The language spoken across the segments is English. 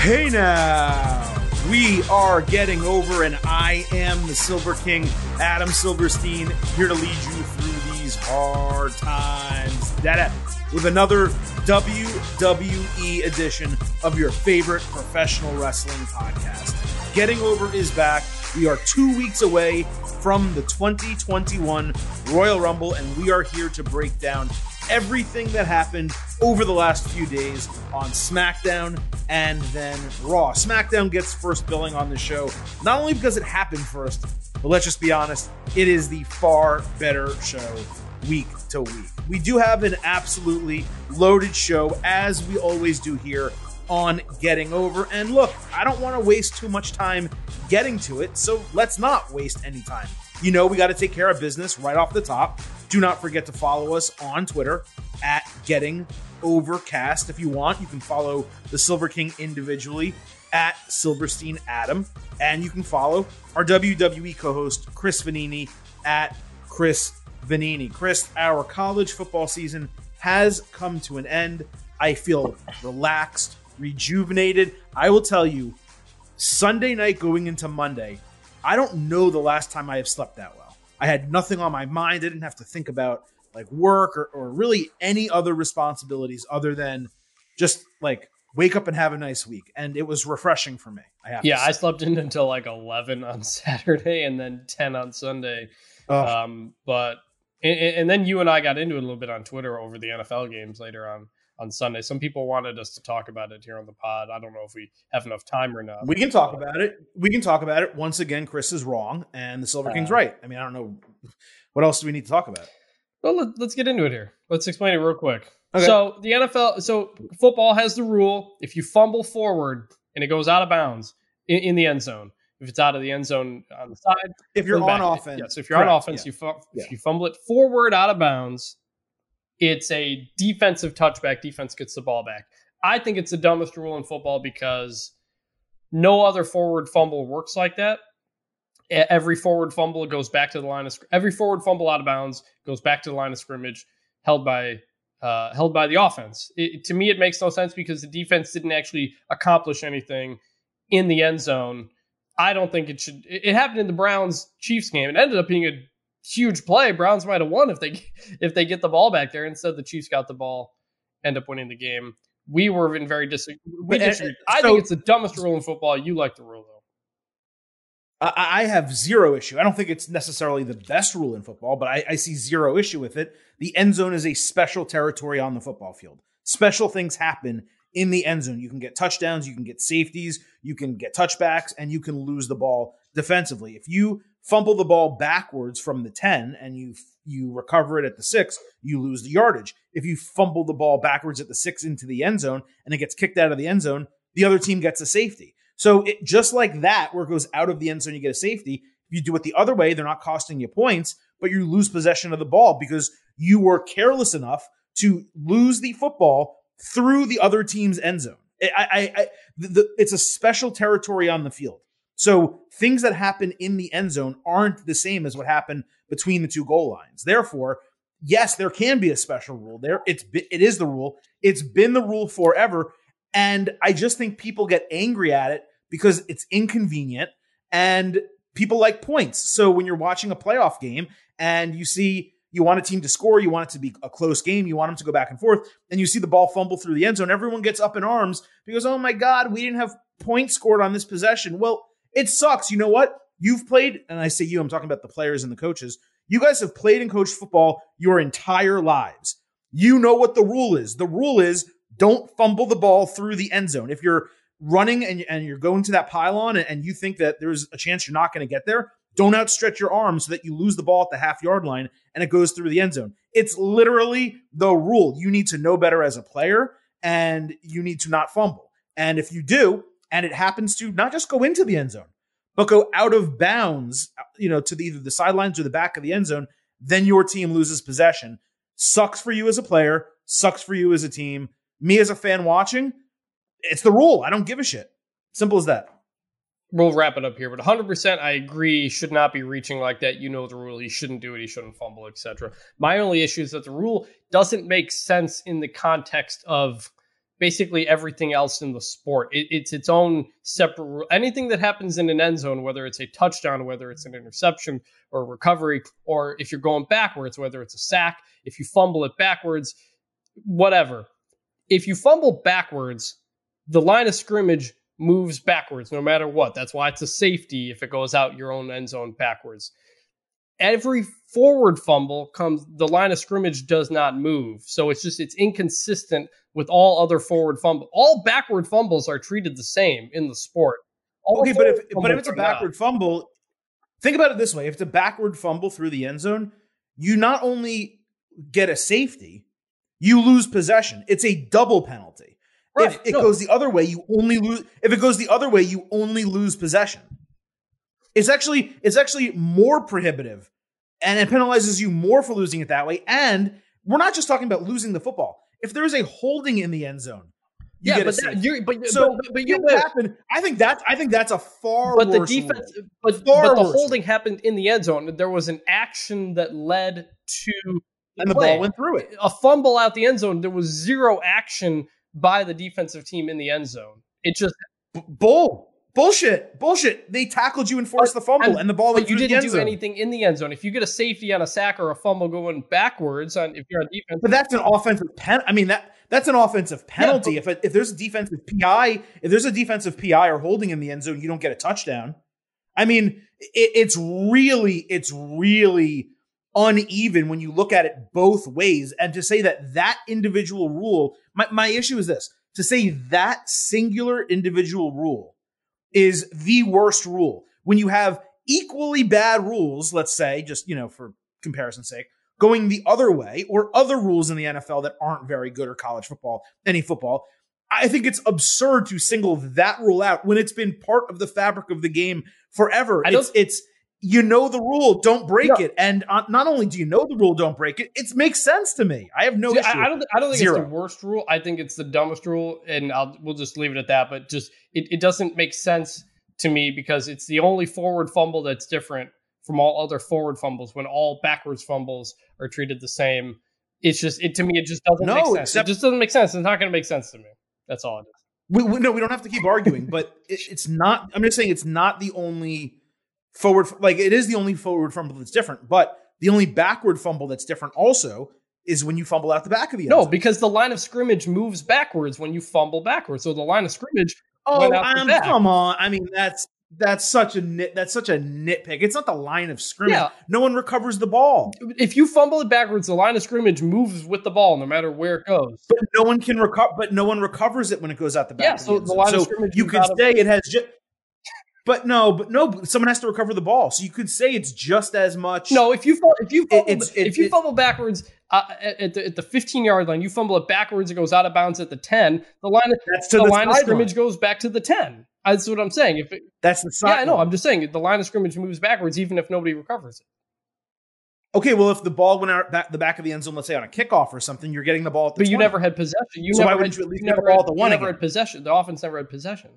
Hey now, we are getting over, and I am the Silver King, Adam Silverstein, here to lead you through these hard times. With another WWE edition of your favorite professional wrestling podcast. Getting Over is back. We are two weeks away from the 2021 Royal Rumble, and we are here to break down everything that happened over the last few days on SmackDown and then Raw. SmackDown gets first billing on the show, not only because it happened first, but let's just be honest, it is the far better show week to week. We do have an absolutely loaded show, as we always do here on Getting Over. And look, I don't want to waste too much time getting to it, so let's not waste any time. You know, we got to take care of business right off the top. Do not forget to follow us on Twitter at Getting Overcast. If you want, you can follow the Silver King individually at Silverstein Adam, and you can follow our WWE co-host Chris Vannini at Chris Vannini. Chris, our college football season has come to an end. I feel relaxed, rejuvenated. I will tell you, Sunday night going into Monday, I don't know the last time I have slept that well. I had nothing on my mind. I didn't have to think about like work or, or really any other responsibilities other than just like wake up and have a nice week. And it was refreshing for me. I yeah, I slept in until like 11 on Saturday and then 10 on Sunday. Oh. Um, but, and, and then you and I got into it a little bit on Twitter over the NFL games later on on Sunday. Some people wanted us to talk about it here on the pod. I don't know if we have enough time or not. We can talk about it. We can talk about it. Once again, Chris is wrong and the Silver King's uh, right. I mean, I don't know what else do we need to talk about. Well, let, us get into it here. Let's explain it real quick. Okay. So the NFL, so football has the rule: if you fumble forward and it goes out of bounds in, in the end zone, if it's out of the end zone on the side, if you're on back, offense, yes, if you're correct, on offense, yeah. you yeah. if you fumble it forward out of bounds, it's a defensive touchback. Defense gets the ball back. I think it's the dumbest rule in football because no other forward fumble works like that every forward fumble goes back to the line of every forward fumble out of bounds goes back to the line of scrimmage held by uh, held by the offense. It, to me, it makes no sense because the defense didn't actually accomplish anything in the end zone. I don't think it should. It, it happened in the Browns Chiefs game. It ended up being a huge play. Browns might have won if they if they get the ball back there. Instead, the Chiefs got the ball, end up winning the game. We were in very dis. We disagreed. I think it's the dumbest rule in football. You like the rule though. I have zero issue. I don't think it's necessarily the best rule in football, but I, I, see zero issue with it. The end zone is a special territory on the football field. Special things happen in the end zone. You can get touchdowns, you can get safeties, you can get touchbacks, and you can lose the ball defensively. If you fumble the ball backwards from the 10 and you you recover it at the 6, you lose the yardage. If you fumble the ball backwards at the 6 into the end zone and it gets kicked out of the end zone, the other team gets a safety. So it, just like that, where it goes out of the end zone, you get a safety. If you do it the other way, they're not costing you points, but you lose possession of the ball because you were careless enough to lose the football through the other team's end zone. I, I, I the, it's a special territory on the field. So things that happen in the end zone aren't the same as what happened between the two goal lines. Therefore, yes, there can be a special rule there. It's it is the rule. It's been the rule forever, and I just think people get angry at it because it's inconvenient and people like points. So when you're watching a playoff game and you see you want a team to score, you want it to be a close game, you want them to go back and forth, and you see the ball fumble through the end zone, everyone gets up in arms because, oh my God, we didn't have points scored on this possession. Well, it sucks. You know what? You've played, and I say you, I'm talking about the players and the coaches. You guys have played and coached football your entire lives. You know what the rule is. The rule is don't fumble the ball through the end zone. If you're running and, and you're going to that pylon and, and you think that there's a chance you're not going to get there, don't outstretch your arms so that you lose the ball at the half yard line and it goes through the end zone. It's literally the rule. You need to know better as a player and you need to not fumble. And if you do, and it happens to not just go into the end zone, but go out of bounds, you know, to the, either the sidelines or the back of the end zone, then your team loses possession. Sucks for you as a player, sucks for you as a team. Me as a fan watching, it's the rule. I don't give a shit. Simple as that. We'll wrap it up here, but 100% I agree. Should not be reaching like that. You know the rule. He shouldn't do it. He shouldn't fumble, etc. My only issue is that the rule doesn't make sense in the context of basically everything else in the sport. It, it's its own separate rule. Anything that happens in an end zone, whether it's a touchdown, whether it's an interception or recovery, or if you're going backwards, whether it's a sack, if you fumble it backwards, whatever. If you fumble backwards, the line of scrimmage moves backwards no matter what. That's why it's a safety if it goes out your own end zone backwards. Every forward fumble comes the line of scrimmage does not move. So it's just it's inconsistent with all other forward fumble. All backward fumbles are treated the same in the sport. All okay, but if but if it's a backward not. fumble, think about it this way: if it's a backward fumble through the end zone, you not only get a safety, you lose possession. It's a double penalty. Right. If it no. goes the other way, you only lose. If it goes the other way, you only lose possession. It's actually it's actually more prohibitive, and it penalizes you more for losing it that way. And we're not just talking about losing the football. If there is a holding in the end zone, you yeah, but, that, you're, but so but, but, you happen. I think that's I think that's a far. But the defense, rule. but, but the holding rule. happened in the end zone. There was an action that led to, and the play. ball went through it. A fumble out the end zone. There was zero action by the defensive team in the end zone. It just bull bullshit bullshit. They tackled you and forced the fumble, and, and the ball. But you didn't do zone. anything in the end zone. If you get a safety on a sack or a fumble going backwards on if you're on defense, but that's an offensive pen. I mean that that's an offensive penalty. Yeah, but, if if there's a defensive PI, if there's a defensive PI or holding in the end zone, you don't get a touchdown. I mean, it, it's really it's really uneven when you look at it both ways. And to say that that individual rule, my, my issue is this to say that singular individual rule is the worst rule. When you have equally bad rules, let's say, just, you know, for comparison's sake, going the other way, or other rules in the NFL that aren't very good, or college football, any football, I think it's absurd to single that rule out when it's been part of the fabric of the game forever. i It's, it's you know the rule, don't break yeah. it. And uh, not only do you know the rule, don't break it. It makes sense to me. I have no. See, I, I, don't. I don't think Zero. it's the worst rule. I think it's the dumbest rule, and I'll we'll just leave it at that. But just it, it doesn't make sense to me because it's the only forward fumble that's different from all other forward fumbles. When all backwards fumbles are treated the same, it's just it to me. It just doesn't no, make sense. Except, it just doesn't make sense. It's not going to make sense to me. That's all it is. We, we, no, we don't have to keep arguing, but it, it's not. I'm just saying it's not the only forward like it is the only forward fumble that's different, but the only backward fumble that's different also is when you fumble out the back of the end. No, because the line of scrimmage moves backwards when you fumble backwards. So the line of scrimmage. Oh, um, come on! I mean, that's that's such a nit. That's such a nitpick. It's not the line of scrimmage. Yeah. No one recovers the ball. If you fumble it backwards, the line of scrimmage moves with the ball, no matter where it goes. But no one can recover. But no one recovers it when it goes out the back. Yeah. so the, the line so of scrimmage. You could say of- it has just but no, but no, someone has to recover the ball. So you could say it's just as much. No, if you if you fumble, it, if you fumble backwards uh, at, the, at the 15 yard line, you fumble it backwards, it goes out of bounds at the 10. The line, that's the, the line of scrimmage line. goes back to the 10. That's what I'm saying. If it, that's the side. Yeah, I know. I'm just saying the line of scrimmage moves backwards, even if nobody recovers it. Okay, well, if the ball went out back, the back of the end zone, let's say on a kickoff or something, you're getting the ball at the. But 20. you never had possession. You so never why wouldn't had, you at least get the ball at the one? You never again? had possession. The offense never had possession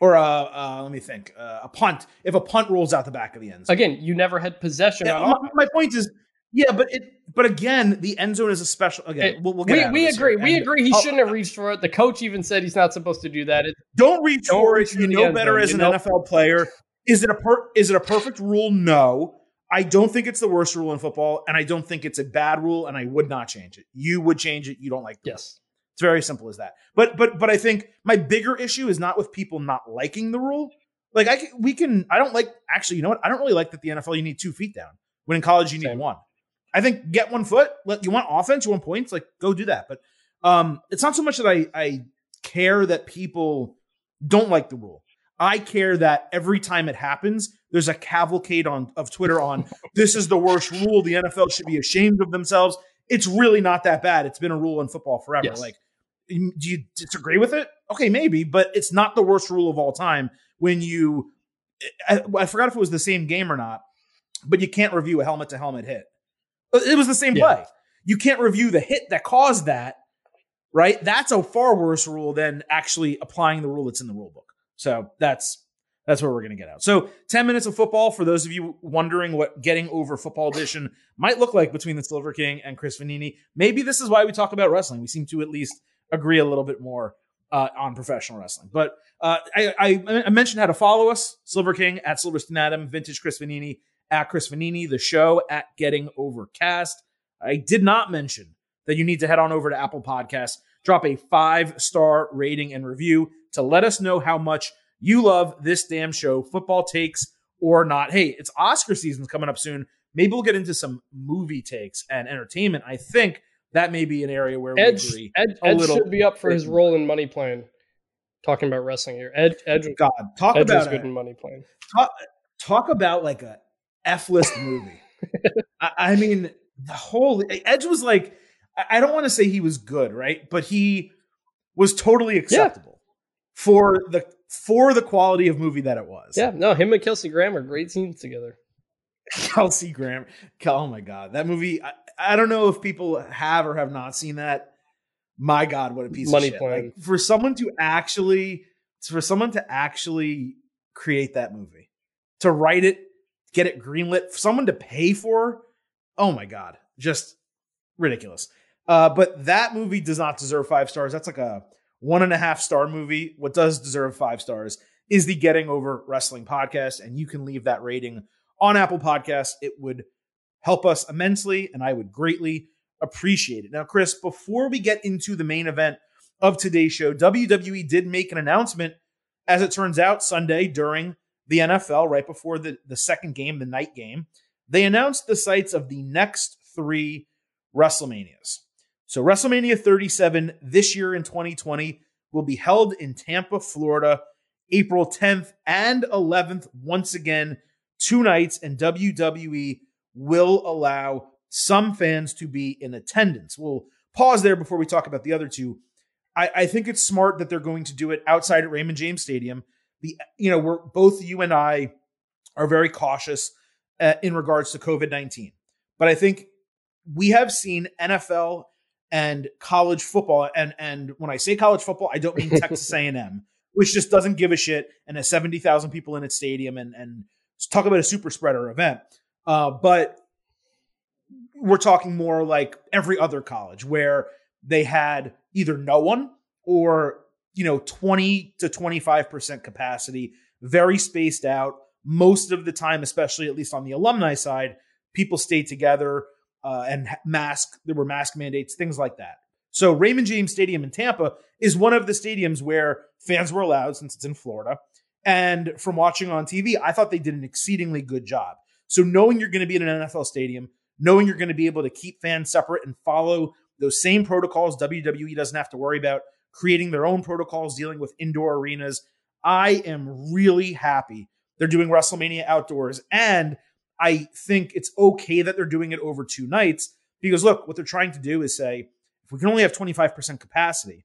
or a uh, let me think uh, a punt if a punt rolls out the back of the end zone. Again, you never had possession. Yeah, my, my, point is, yeah, but it but again, the end zone is a special. Again, we'll, we'll we we agree. We agree. He oh, shouldn't have reached for it. The coach even said he's not supposed to do that. It, don't reach don't for it. You know better as an know. NFL player. Is it a per, is it a perfect rule? No. I don't think it's the worst rule in football, and I don't think it's a bad rule, and I would not change it. You would change it. You don't like yes. It's very simple as that. But but but I think my bigger issue is not with people not liking the rule. Like I can, we can I don't like actually you know what I don't really like that the NFL you need two feet down when in college you need Same. one. I think get one foot. Let you want offense, you want points, like go do that. But um, it's not so much that I I care that people don't like the rule. I care that every time it happens, there's a cavalcade on of Twitter on this is the worst rule. The NFL should be ashamed of themselves. It's really not that bad. It's been a rule in football forever. Yes. Like do you disagree with it? Okay, maybe, but it's not the worst rule of all time when you. I, I forgot if it was the same game or not, but you can't review a helmet to helmet hit. Uh, it was the same yeah. play. You can't review the hit that caused that, right? That's a far worse rule than actually applying the rule that's in the rule book. So that's that's where we're going to get out. So 10 minutes of football for those of you wondering what getting over football edition might look like between the Silver King and Chris Vannini. Maybe this is why we talk about wrestling. We seem to at least agree a little bit more uh, on professional wrestling. But uh, I, I, I, mentioned how to follow us: Silver King at Silverstein Adam, Vintage Chris Vannini at Chris Vannini, the show at Getting Overcast. I did not mention that you need to head on over to Apple Podcasts, drop a five star rating and review to let us know how much you love this damn show, football takes or not. Hey, it's Oscar season's coming up soon. Maybe we'll get into some movie takes and entertainment. I think that may be an area where Edge, we agree. Ed, Ed should be up for his role in Money Plane. Talking about wrestling here, Edge. Edge oh, God, talk Edge about good a, in Money Plane. Talk, talk about like a F list movie. I, I, mean, the whole Edge was like. I don't want to say he was good, right? But he was totally acceptable yeah. for the for the quality of movie that it was. Yeah, no, him and Kelsey Grammer, great scenes together. Kelsey Grammer. Oh my god, that movie. I, I, don't know if people have or have not seen that. My god, what a piece Money of shit! Like, for someone to actually, for someone to actually create that movie, to write it, get it greenlit, for someone to pay for. Oh my god, just ridiculous. Uh, but that movie does not deserve five stars. That's like a one and a half star movie. What does deserve five stars is the Getting Over Wrestling podcast, and you can leave that rating on Apple Podcasts. It would help us immensely, and I would greatly appreciate it. Now, Chris, before we get into the main event of today's show, WWE did make an announcement, as it turns out, Sunday during the NFL, right before the, the second game, the night game. They announced the sites of the next three WrestleManias. So, WrestleMania 37 this year in 2020 will be held in Tampa, Florida, April 10th and 11th, once again two nights, and WWE will allow some fans to be in attendance. We'll pause there before we talk about the other two. I, I think it's smart that they're going to do it outside at Raymond James Stadium. The you know we're both you and I are very cautious uh, in regards to COVID nineteen, but I think we have seen NFL and college football, and and when I say college football, I don't mean Texas A and M, which just doesn't give a shit and has seventy thousand people in its stadium and and talk about a super spreader event. Uh, but we're talking more like every other college where they had either no one or you know 20 to 25% capacity very spaced out most of the time especially at least on the alumni side people stayed together uh, and mask there were mask mandates things like that so raymond james stadium in tampa is one of the stadiums where fans were allowed since it's in florida and from watching on TV, I thought they did an exceedingly good job. So knowing you're going to be in an NFL stadium, knowing you're going to be able to keep fans separate and follow those same protocols WWE doesn't have to worry about creating their own protocols dealing with indoor arenas. I am really happy they're doing WrestleMania outdoors and I think it's okay that they're doing it over two nights because look, what they're trying to do is say if we can only have 25% capacity,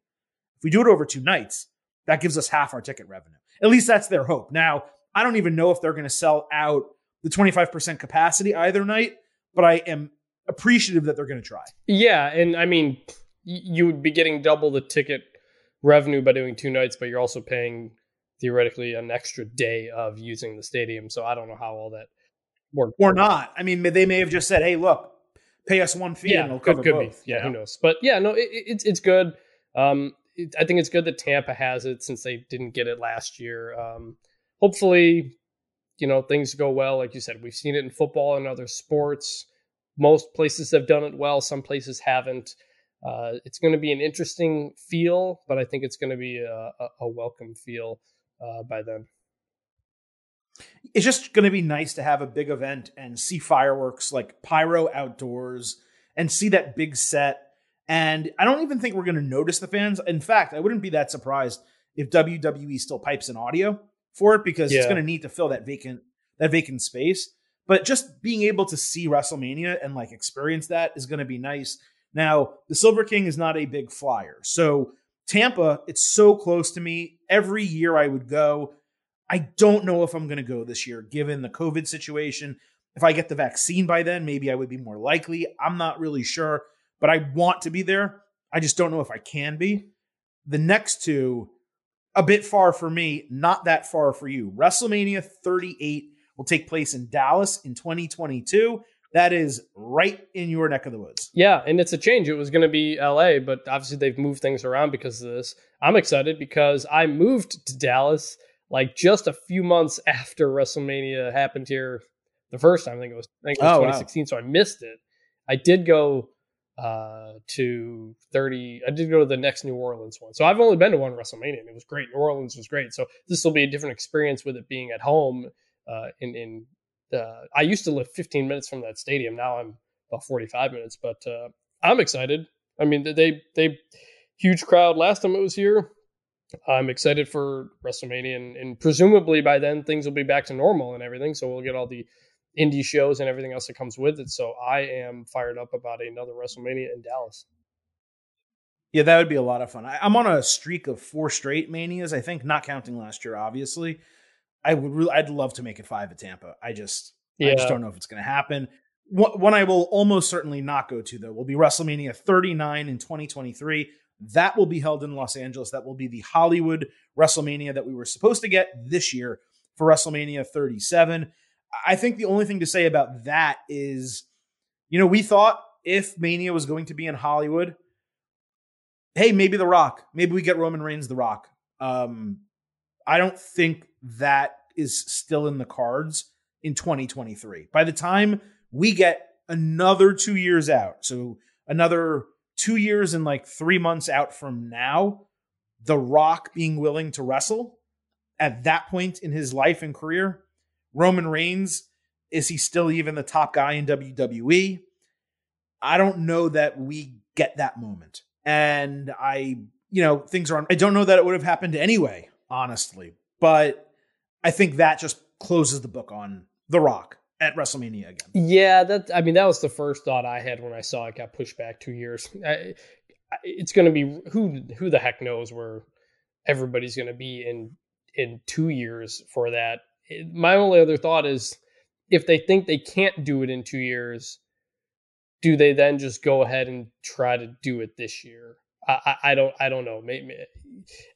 if we do it over two nights, that gives us half our ticket revenue. At least that's their hope. Now, I don't even know if they're going to sell out the 25% capacity either night, but I am appreciative that they're going to try. Yeah. And I mean, you would be getting double the ticket revenue by doing two nights, but you're also paying theoretically an extra day of using the stadium. So I don't know how all that works. Or not. I mean, they may have just said, hey, look, pay us one fee yeah, and it'll cover could, both. Be. Yeah, who knows? But yeah, no, it, it's it's good. Um, it, I think it's good that Tampa has it since they didn't get it last year. Um, hopefully, you know things go well. Like you said, we've seen it in football and other sports. Most places have done it well. Some places haven't. Uh, it's going to be an interesting feel, but I think it's going to be a, a, a welcome feel uh, by then. It's just going to be nice to have a big event and see fireworks like pyro outdoors and see that big set and I don't even think we're going to notice the fans. In fact, I wouldn't be that surprised if WWE still pipes in audio for it because yeah. it's going to need to fill that vacant that vacant space. But just being able to see WrestleMania and like experience that is going to be nice. Now, the Silver King is not a big flyer. So, Tampa, it's so close to me. Every year I would go. I don't know if I'm going to go this year given the COVID situation. If I get the vaccine by then, maybe I would be more likely. I'm not really sure but I want to be there. I just don't know if I can be. The next two, a bit far for me, not that far for you. WrestleMania 38 will take place in Dallas in 2022. That is right in your neck of the woods. Yeah, and it's a change. It was going to be LA, but obviously they've moved things around because of this. I'm excited because I moved to Dallas like just a few months after WrestleMania happened here the first time. I think it was, I think it was oh, 2016, wow. so I missed it. I did go uh, to 30. I did go to the next New Orleans one. So I've only been to one WrestleMania and it was great. New Orleans was great. So this will be a different experience with it being at home. Uh, in in I used to live 15 minutes from that stadium. Now I'm about 45 minutes, but uh, I'm excited. I mean, they they huge crowd last time it was here. I'm excited for WrestleMania, and, and presumably by then things will be back to normal and everything. So we'll get all the indie shows and everything else that comes with it. So I am fired up about another WrestleMania in Dallas. Yeah, that would be a lot of fun. I, am on a streak of four straight manias. I think, not counting last year, obviously. I would really, I'd love to make it five at Tampa. I just, yeah. I just don't know if it's going to happen. One I will almost certainly not go to though will be WrestleMania 39 in 2023. That will be held in Los Angeles. That will be the Hollywood WrestleMania that we were supposed to get this year for WrestleMania 37. I think the only thing to say about that is, you know, we thought if Mania was going to be in Hollywood, hey, maybe The Rock, maybe we get Roman Reigns The Rock. Um, I don't think that is still in the cards in 2023. By the time we get another two years out, so another two years and like three months out from now, The Rock being willing to wrestle at that point in his life and career, Roman Reigns, is he still even the top guy in WWE? I don't know that we get that moment. And I, you know, things are, on. I don't know that it would have happened anyway, honestly. But I think that just closes the book on The Rock at WrestleMania again. Yeah, that, I mean, that was the first thought I had when I saw it got pushed back two years. I, it's going to be who, who the heck knows where everybody's going to be in, in two years for that my only other thought is if they think they can't do it in two years, do they then just go ahead and try to do it this year? I, I, I don't I don't know. Maybe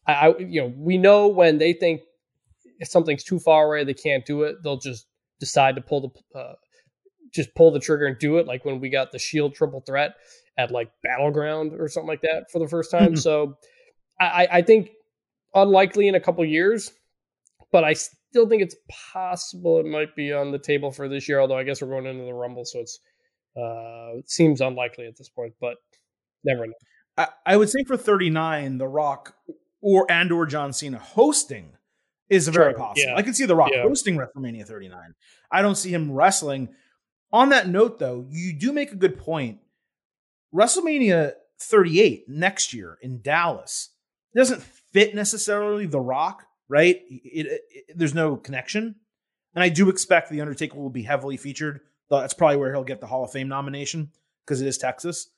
I you know we know when they think if something's too far away they can't do it, they'll just decide to pull the uh, just pull the trigger and do it. Like when we got the Shield triple threat at like Battleground or something like that for the first time. Mm-hmm. So I, I think unlikely in a couple years, but I still think it's possible it might be on the table for this year. Although I guess we're going into the Rumble, so it's uh, it seems unlikely at this point. But never know. I, I would say for 39, The Rock or and or John Cena hosting is very possible. Yeah. I can see The Rock yeah. hosting WrestleMania 39. I don't see him wrestling. On that note, though, you do make a good point. WrestleMania 38 next year in Dallas doesn't fit necessarily The Rock right? It, it, it, there's no connection. And I do expect The Undertaker will be heavily featured. That's probably where he'll get the Hall of Fame nomination because it is Texas.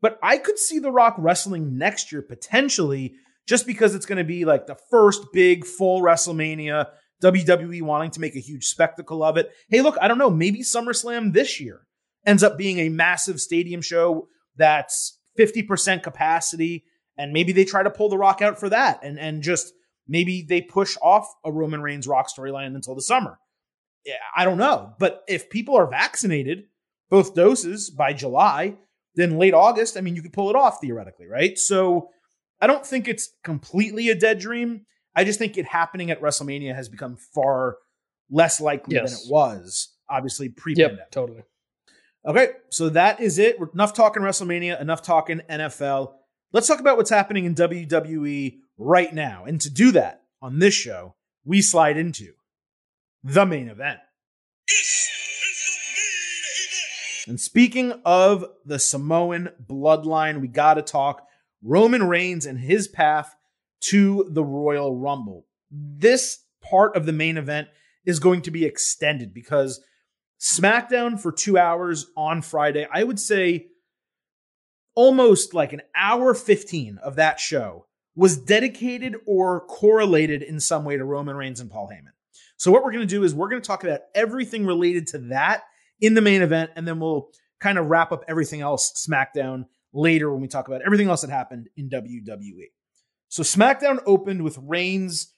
But I could see The Rock wrestling next year potentially just because it's going to be like the first big full WrestleMania, WWE wanting to make a huge spectacle of it. Hey, look, I don't know, maybe SummerSlam this year ends up being a massive stadium show that's 50% capacity and maybe they try to pull the rock out for that and and just Maybe they push off a Roman Reigns Rock storyline until the summer. I don't know. But if people are vaccinated, both doses by July, then late August, I mean, you could pull it off theoretically, right? So I don't think it's completely a dead dream. I just think it happening at WrestleMania has become far less likely yes. than it was, obviously, pre pandemic. Yep, totally. Okay, so that is it. enough talking WrestleMania, enough talking NFL. Let's talk about what's happening in WWE right now. And to do that on this show, we slide into the main event. And speaking of the Samoan bloodline, we got to talk Roman Reigns and his path to the Royal Rumble. This part of the main event is going to be extended because SmackDown for two hours on Friday, I would say almost like an hour 15 of that show was dedicated or correlated in some way to Roman Reigns and Paul Heyman. So what we're going to do is we're going to talk about everything related to that in the main event, and then we'll kind of wrap up everything else SmackDown later when we talk about everything else that happened in WWE. So SmackDown opened with Reigns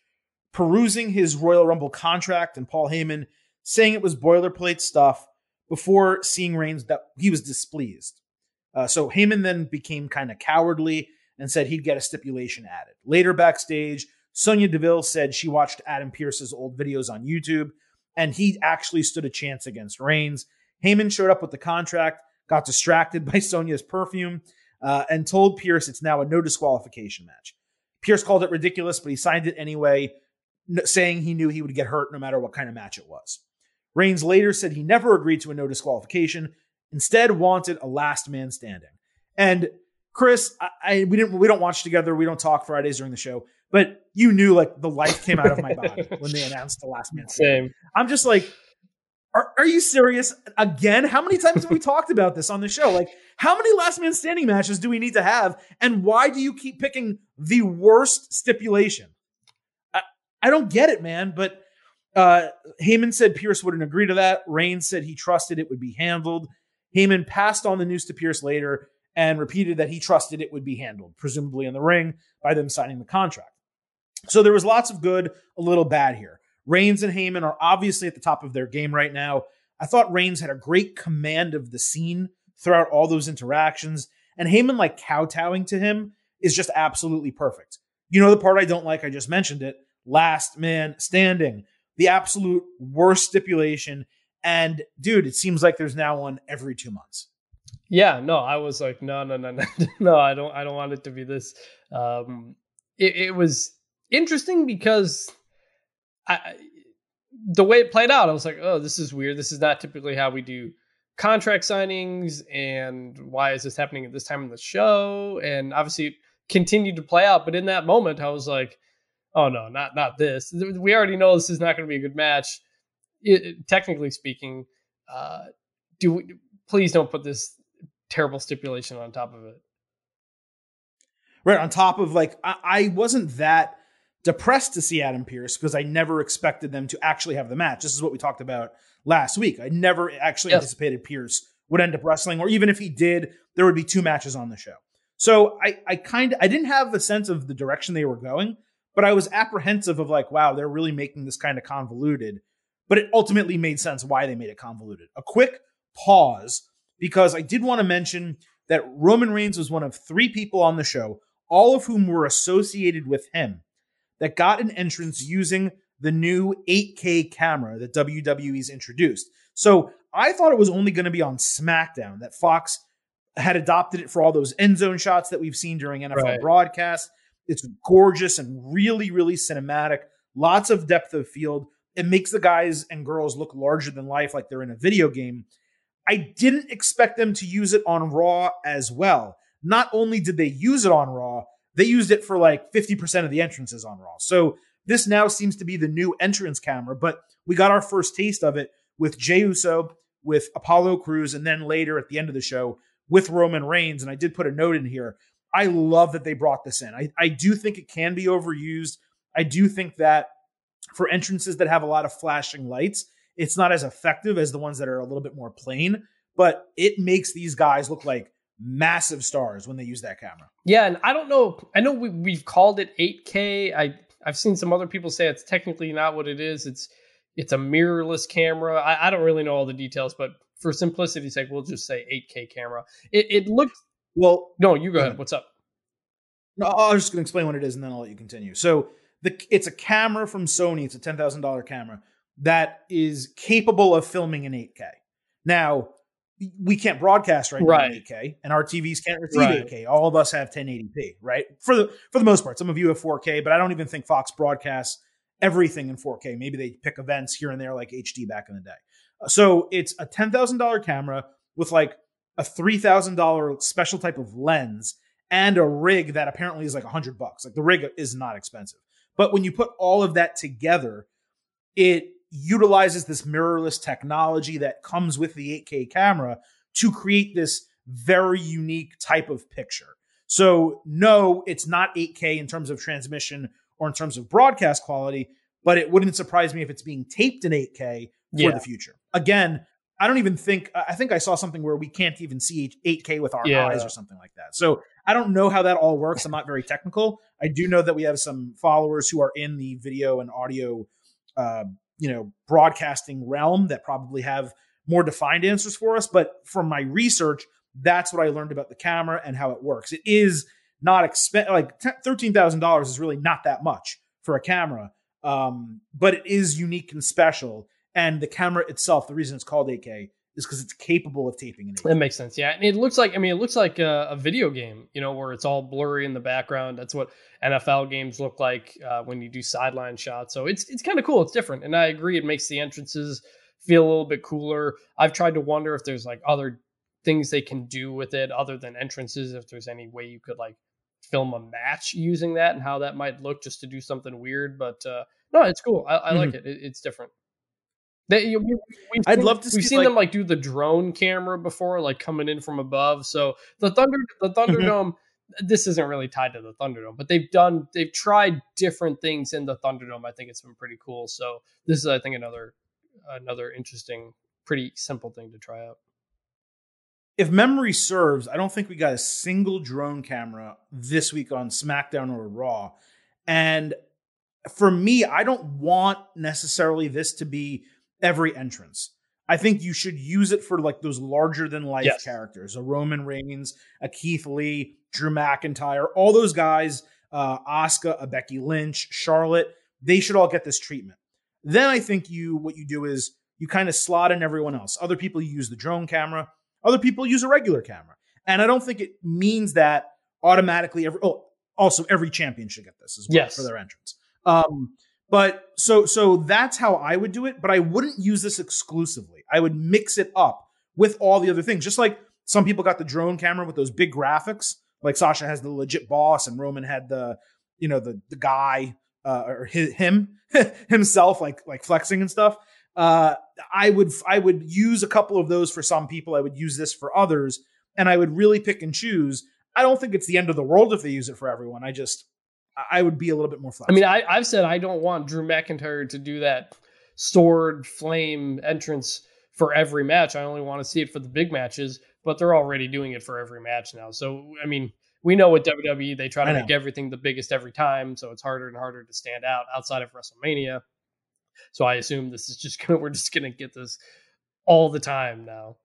perusing his Royal Rumble contract and Paul Heyman saying it was boilerplate stuff, before seeing Reigns that he was displeased. Uh, so Heyman then became kind of cowardly and said he'd get a stipulation added. Later backstage, Sonya Deville said she watched Adam Pearce's old videos on YouTube and he actually stood a chance against Reigns. Heyman showed up with the contract, got distracted by Sonya's perfume, uh, and told Pearce it's now a no disqualification match. Pearce called it ridiculous, but he signed it anyway, saying he knew he would get hurt no matter what kind of match it was. Reigns later said he never agreed to a no disqualification, instead wanted a last man standing. And Chris, I, I, we didn't we don't watch together, we don't talk Fridays during the show, but you knew like the life came out of my body when they announced the last man. Same. I'm just like, are, are you serious again? How many times have we talked about this on the show? Like, how many last man standing matches do we need to have? And why do you keep picking the worst stipulation? I, I don't get it, man. But uh, Heyman said Pearce wouldn't agree to that. Reigns said he trusted it would be handled. Heyman passed on the news to Pearce later and repeated that he trusted it would be handled, presumably in the ring, by them signing the contract. So there was lots of good, a little bad here. Reigns and Heyman are obviously at the top of their game right now. I thought Reigns had a great command of the scene throughout all those interactions, and Heyman like kowtowing to him is just absolutely perfect. You know the part I don't like, I just mentioned it. Last man standing, the absolute worst stipulation. And dude, it seems like there's now one every two months. Yeah, no, I was like, no, no, no, no, no, I don't, I don't want it to be this. Um, it, it was interesting because I, the way it played out, I was like, oh, this is weird. This is not typically how we do contract signings. And why is this happening at this time in the show? And obviously, it continued to play out. But in that moment, I was like, oh no, not not this. We already know this is not going to be a good match. It, technically speaking, uh, do we, please don't put this terrible stipulation on top of it. Right on top of like I, I wasn't that depressed to see Adam Pearce because I never expected them to actually have the match. This is what we talked about last week. I never actually yes. anticipated Pearce would end up wrestling, or even if he did, there would be two matches on the show. So I, I kind of I didn't have a sense of the direction they were going, but I was apprehensive of like, wow, they're really making this kind of convoluted. But it ultimately made sense why they made it convoluted. A quick pause because I did want to mention that Roman Reigns was one of three people on the show, all of whom were associated with him that got an entrance using the new 8K camera that WWE's introduced. So I thought it was only going to be on SmackDown that Fox had adopted it for all those end zone shots that we've seen during NFL right. broadcasts. It's gorgeous and really, really cinematic. Lots of depth of field. It makes the guys and girls look larger than life, like they're in a video game. I didn't expect them to use it on Raw as well. Not only did they use it on Raw, they used it for like 50% of the entrances on Raw. So this now seems to be the new entrance camera, but we got our first taste of it with Jey Uso, with Apollo Crews, and then later at the end of the show with Roman Reigns. And I did put a note in here. I love that they brought this in. I, I do think it can be overused. I do think that for entrances that have a lot of flashing lights, it's not as effective as the ones that are a little bit more plain, but it makes these guys look like massive stars when they use that camera. Yeah, and I don't know. I know we, we've called it 8K. I I've seen some other people say it's technically not what it is. It's it's a mirrorless camera. I, I don't really know all the details, but for simplicity's sake, we'll just say 8K camera. It it looks well. No, you go ahead. What's up? No, I was just going to explain what it is, and then I'll let you continue. So the it's a camera from Sony. It's a ten thousand dollar camera that is capable of filming in 8K. Now we can't broadcast right, right. now in 8K, and our TVs can't receive right. 8K. All of us have 1080p, right? For the for the most part, some of you have 4K, but I don't even think Fox broadcasts everything in 4K. Maybe they pick events here and there, like HD back in the day. So it's a ten thousand dollar camera with like a three thousand dollar special type of lens and a rig that apparently is like a hundred bucks. Like the rig is not expensive, but when you put all of that together, it utilizes this mirrorless technology that comes with the 8K camera to create this very unique type of picture. So, no, it's not 8K in terms of transmission or in terms of broadcast quality, but it wouldn't surprise me if it's being taped in 8K for yeah. the future. Again, I don't even think I think I saw something where we can't even see 8K with our yeah. eyes or something like that. So I don't know how that all works. I'm not very technical. I do know that we have some followers who are in the video and audio uh, you know broadcasting realm that probably have more defined answers for us. But from my research, that's what I learned about the camera and how it works. It is not expensive. Like thirteen thousand dollars is really not that much for a camera, um, but it is unique and special. And the camera itself, the reason it's called 8K is because it's capable of taping in 8K. That makes sense. Yeah, and it looks like I mean, it looks like a, a, video game. You know, where it's all blurry in the background. That's what NFL games look like uh, when you do sideline shots. So it's it's kind of cool. It's different, and I agree. It makes the entrances feel a little bit cooler. I've tried to wonder if there's like other things they can do with it other than entrances. If there's any way you could like film a match using that and how that might look just to do something weird. But uh, no, it's cool. I, I mm-hmm. like it. it. It's different. They, we, I'd love to. We've seen like, them like do the drone camera before, like coming in from above. So the thunder, the mm-hmm. Thunderdome. this isn't really tied to the Thunderdome, but they've done, they've tried different things in the Thunderdome. I think it's been pretty cool. So this is, I think, another, another interesting, pretty simple thing to try out if memory serves, I don't think we got a single drone camera this week on SmackDown or Raw. And for me, I don't want necessarily this to be every entrance. I think you should use it for like those larger than life yes. characters, a Roman Reigns, a Keith Lee, Drew McIntyre, all those guys, uh, Asuka, a Becky Lynch, Charlotte. They should all get this treatment. Then I think you what you do is you kind of slot in everyone else. Other people use the drone camera. Other people use a regular camera. And I don't think it means that automatically every oh also every champion should get this as well yes. for their entrance. Um but so so that's how I would do it, but I wouldn't use this exclusively. I would mix it up with all the other things. Just like some people got the drone camera with those big graphics, like Sasha has the legit boss and Roman had the you know the the guy uh, or his, him himself like like flexing and stuff. Uh, I would I would use a couple of those for some people. I would use this for others, and I would really pick and choose. I don't think it's the end of the world if they use it for everyone. I just I would be a little bit more flexible. I mean, I, I've said I don't want Drew McIntyre to do that sword flame entrance for every match. I only want to see it for the big matches, but they're already doing it for every match now. So I mean, we know with WWE they try to make everything the biggest every time, so it's harder and harder to stand out outside of WrestleMania. So I assume this is just gonna we're just gonna get this all the time now.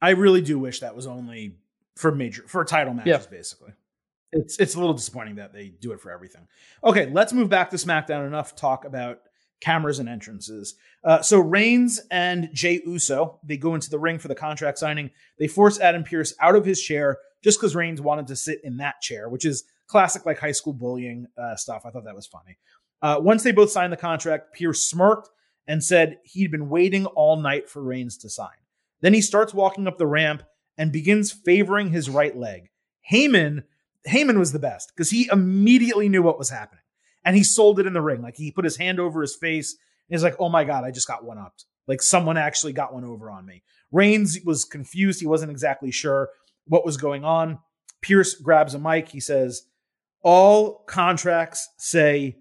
I really do wish that was only for major for title matches, yeah. basically. It's it's a little disappointing that they do it for everything. Okay, let's move back to SmackDown. Enough talk about cameras and entrances. Uh, so Reigns and Jey Uso they go into the ring for the contract signing. They force Adam Pearce out of his chair just because Reigns wanted to sit in that chair, which is classic like high school bullying uh, stuff. I thought that was funny. Uh, once they both signed the contract, Pearce smirked and said he'd been waiting all night for Reigns to sign. Then he starts walking up the ramp and begins favoring his right leg. Heyman, Heyman was the best because he immediately knew what was happening and he sold it in the ring. Like he put his hand over his face and he's like, "Oh my god, I just got one upped. Like someone actually got one over on me." Reigns was confused. He wasn't exactly sure what was going on. Pearce grabs a mic. He says, "All contracts say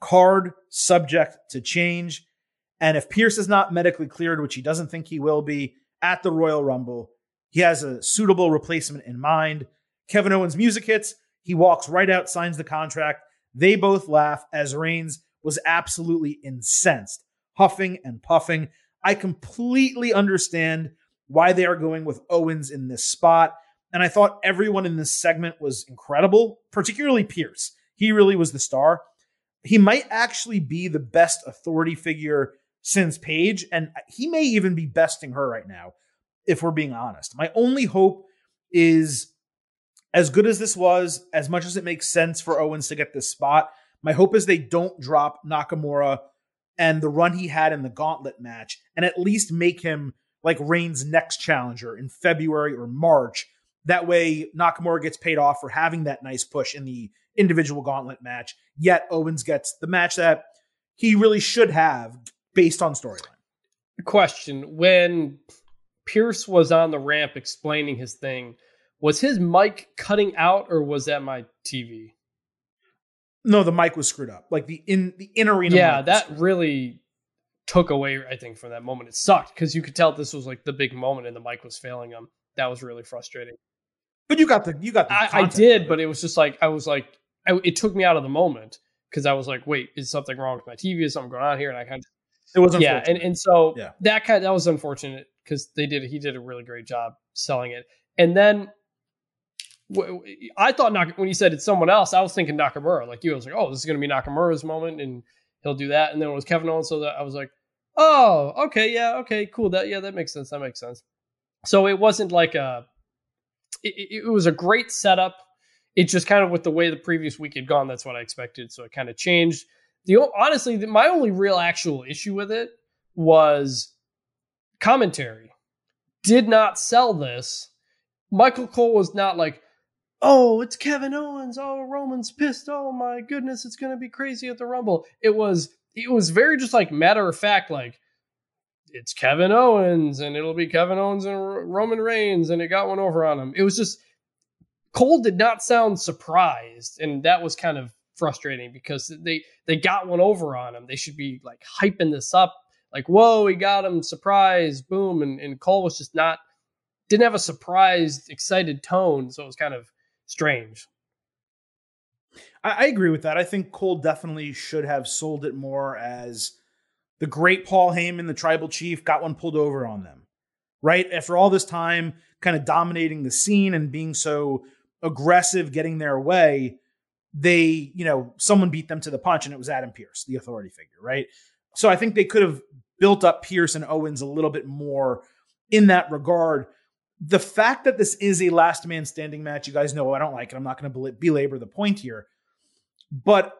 card subject to change. And if Pearce is not medically cleared, which he doesn't think he will be at the Royal Rumble, he has a suitable replacement in mind. Kevin Owens' music hits. He walks right out, signs the contract. They both laugh as Reigns was absolutely incensed, huffing and puffing. I completely understand why they are going with Owens in this spot. And I thought everyone in this segment was incredible, particularly Pearce. He really was the star he might actually be the best authority figure since Paige, and he may even be besting her right now, if we're being honest. My only hope is as good as this was, as much as it makes sense for Owens to get this spot, my hope is they don't drop Nakamura and the run he had in the gauntlet match and at least make him like Reigns' next challenger in February or March. That way, Nakamura gets paid off for having that nice push in the individual gauntlet match. Yet Owens gets the match that he really should have based on storyline. Question: When Pearce was on the ramp explaining his thing, was his mic cutting out or was that my TV? No, the mic was screwed up. Like the in the in arena. Yeah, that really took away. I think from that moment, it sucked because you could tell this was like the big moment, and the mic was failing him. That was really frustrating. But you got the you got the. I, I did, but it was just like I was like I, it took me out of the moment because I was like, wait, is something wrong with my TV? Is something going on here? And I kind of It was yeah, and and so yeah. that kind of, that was unfortunate because they did he did a really great job selling it, and then. I thought when you said it's someone else, I was thinking Nakamura. Like you, I was like, "Oh, this is going to be Nakamura's moment, and he'll do that." And then it was Kevin Owens, so that I was like, "Oh, okay, yeah, okay, cool. That yeah, that makes sense. That makes sense." So it wasn't like a. It, it was a great setup. It just kind of with the way the previous week had gone, that's what I expected. So it kind of changed. The honestly, my only real actual issue with it was commentary. Did not sell this. Michael Cole was not like, oh, it's Kevin Owens. Oh, Roman's pissed. Oh my goodness, it's gonna be crazy at the Rumble. It was it was very just like matter of fact, like it's Kevin Owens and it'll be Kevin Owens and Roman Reigns and it got one over on him. It was just Cole did not sound surprised, and that was kind of frustrating because they they got one over on him. They should be like hyping this up, like whoa, he got him, surprise, boom, and and Cole was just not didn't have a surprised, excited tone, so it was kind of strange. I, I agree with that. I think Cole definitely should have sold it more as the great Paul Heyman, the tribal chief, got one pulled over on them. Right? After all this time, kind of dominating the scene and being so aggressive, getting their way, they, you know, someone beat them to the punch and it was Adam Pearce, the authority figure, right? So I think they could have built up Pearce and Owens a little bit more in that regard. The fact that this is a last man standing match, you guys know I don't like it. I'm not going to belabor the point here. But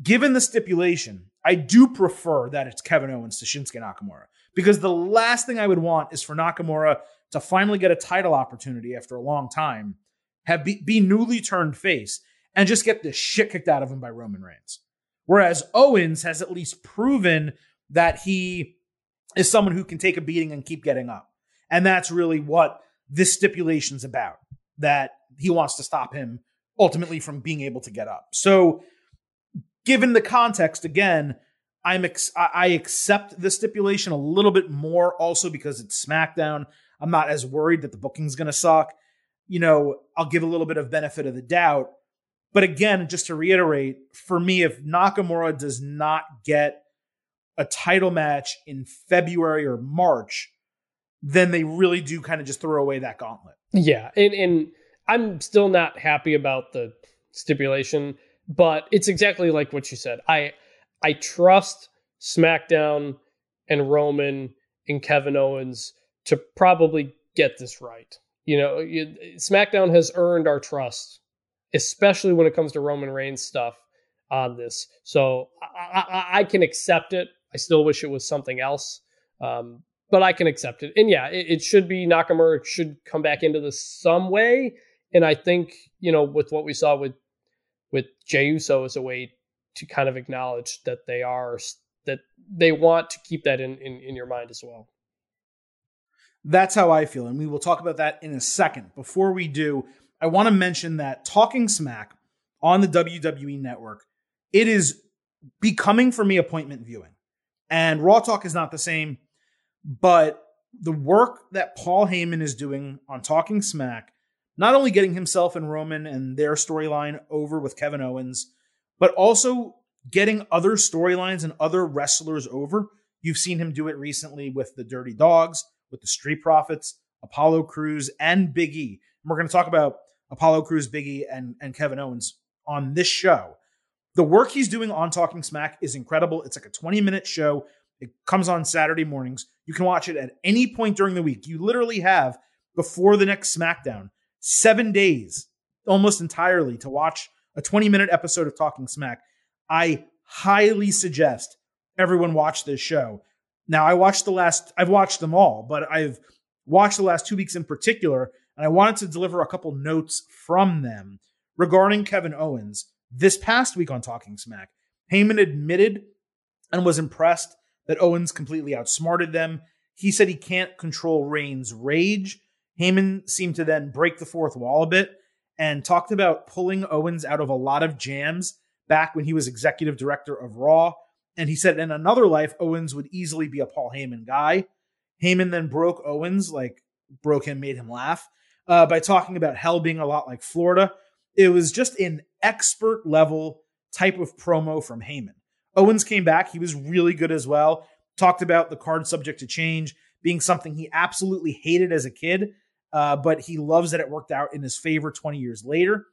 given the stipulation, I do prefer that it's Kevin Owens to Shinsuke Nakamura because the last thing I would want is for Nakamura to finally get a title opportunity after a long time, have be, be newly turned face, and just get the shit kicked out of him by Roman Reigns. Whereas Owens has at least proven that he is someone who can take a beating and keep getting up. And that's really what this stipulation's about. That he wants to stop him ultimately from being able to get up. So given the context, again, I'm ex- I accept the stipulation a little bit more, also because it's SmackDown. I'm not as worried that the booking's going to suck. You know, I'll give a little bit of benefit of the doubt. But again, just to reiterate, for me, if Nakamura does not get a title match in February or March, then they really do kind of just throw away that gauntlet. Yeah, and and I'm still not happy about the stipulation but it's exactly like what you said. I I trust SmackDown and Roman and Kevin Owens to probably get this right. You know, SmackDown has earned our trust, especially when it comes to Roman Reigns stuff on this. So I, I, I can accept it. I still wish it was something else, um, but I can accept it. And yeah, it, it should be Nakamura should come back into this some way. And I think you know with what we saw with with Jey Uso as a way to kind of acknowledge that they are that they want to keep that in, in, in your mind as well. That's how I feel. And we will talk about that in a second. Before we do, I want to mention that Talking Smack on the WWE network, it is becoming for me appointment viewing. And Raw Talk is not the same, but the work that Paul Heyman is doing on Talking Smack not only getting himself and Roman and their storyline over with Kevin Owens, but also getting other storylines and other wrestlers over. You've seen him do it recently with the Dirty Dawgs, with the Street Profits, Apollo Crews, and Big E. And we're going to talk about Apollo Crews, Big E, and, and Kevin Owens on this show. The work he's doing on Talking Smack is incredible. It's like a 20 minute show. It comes on Saturday mornings. You can watch it at any point during the week. You literally have before the next SmackDown seven days almost entirely to watch a 20 minute episode of Talking Smack, I highly suggest everyone watch this show. Now, I watched the last, I've watched them all, but I've watched the last two weeks in particular, and I wanted to deliver a couple notes from them regarding Kevin Owens. This past week on Talking Smack, Heyman admitted and was impressed that Owens completely outsmarted them. He said he can't control Reigns' rage, Heyman seemed to then break the fourth wall a bit and talked about pulling Owens out of a lot of jams back when he was executive director of Raw. And he said in another life, Owens would easily be a Paul Heyman guy. Heyman then broke Owens, like broke him, made him laugh, uh, by talking about hell being a lot like Florida. It was just an expert level type of promo from Heyman. Owens came back. He was really good as well. Talked about the card subject to change being something he absolutely hated as a kid, uh, but he loves that it worked out in his favor 20 years later.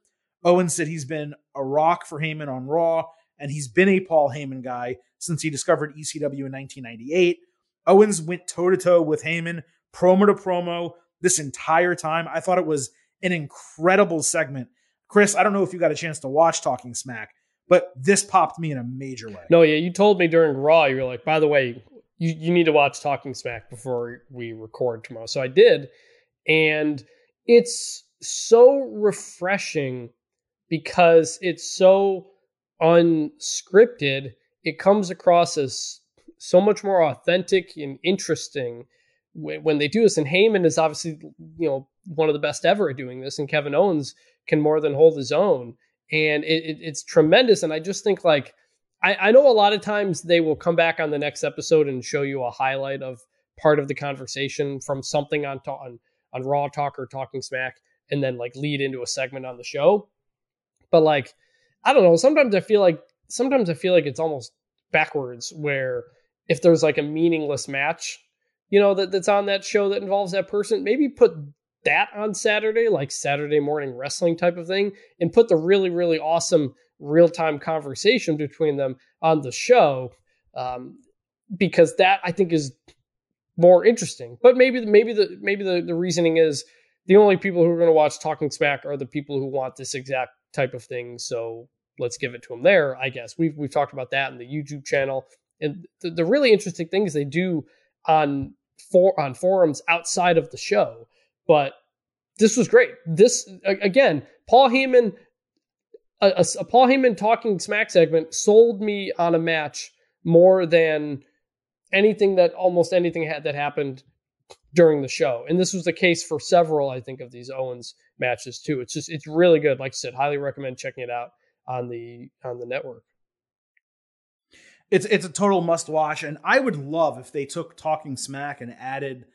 Owens said he's been a rock for Heyman on Raw, and he's been a Paul Heyman guy since he discovered ECW in 1998. Owens went toe to toe with Heyman, promo to promo, this entire time. I thought it was an incredible segment. Chris, I don't know if you got a chance to watch Talking Smack, but this popped me in a major way. No, yeah, you told me during Raw, you were like, by the way, you, you need to watch Talking Smack before we record tomorrow. So I did. And it's so refreshing because it's so unscripted. It comes across as so much more authentic and interesting when they do this. And Heyman is obviously, you know, one of the best ever at doing this, and Kevin Owens can more than hold his own. And it, it, it's tremendous. And I just think like I, I know a lot of times they will come back on the next episode and show you a highlight of part of the conversation from something on on on Raw Talk or Talking Smack, and then like lead into a segment on the show. But like, I don't know. Sometimes I feel like sometimes I feel like it's almost backwards where if there's like a meaningless match you know, that, that's on that show that involves that person, maybe put that on Saturday, like Saturday morning wrestling type of thing, and put the really, really awesome real time conversation between them on the show. Um, because that I think is more interesting. But maybe maybe the maybe the, the reasoning is the only people who are going to watch Talking Smack are the people who want this exact type of thing. So let's give it to them there. I guess we've we've talked about that in the YouTube channel. And the, the really interesting things they do on for on forums outside of the show. But this was great. This again, Paul Heyman, a, a, Paul Heyman talking smack segment sold me on a match more than anything that almost anything had that happened during the show. And this was the case for several, I think, of these Owens matches too. It's just it's really good. Like I said, highly recommend checking it out on the on the network it's it's a total must watch, and I would love if they took Talking Smack and added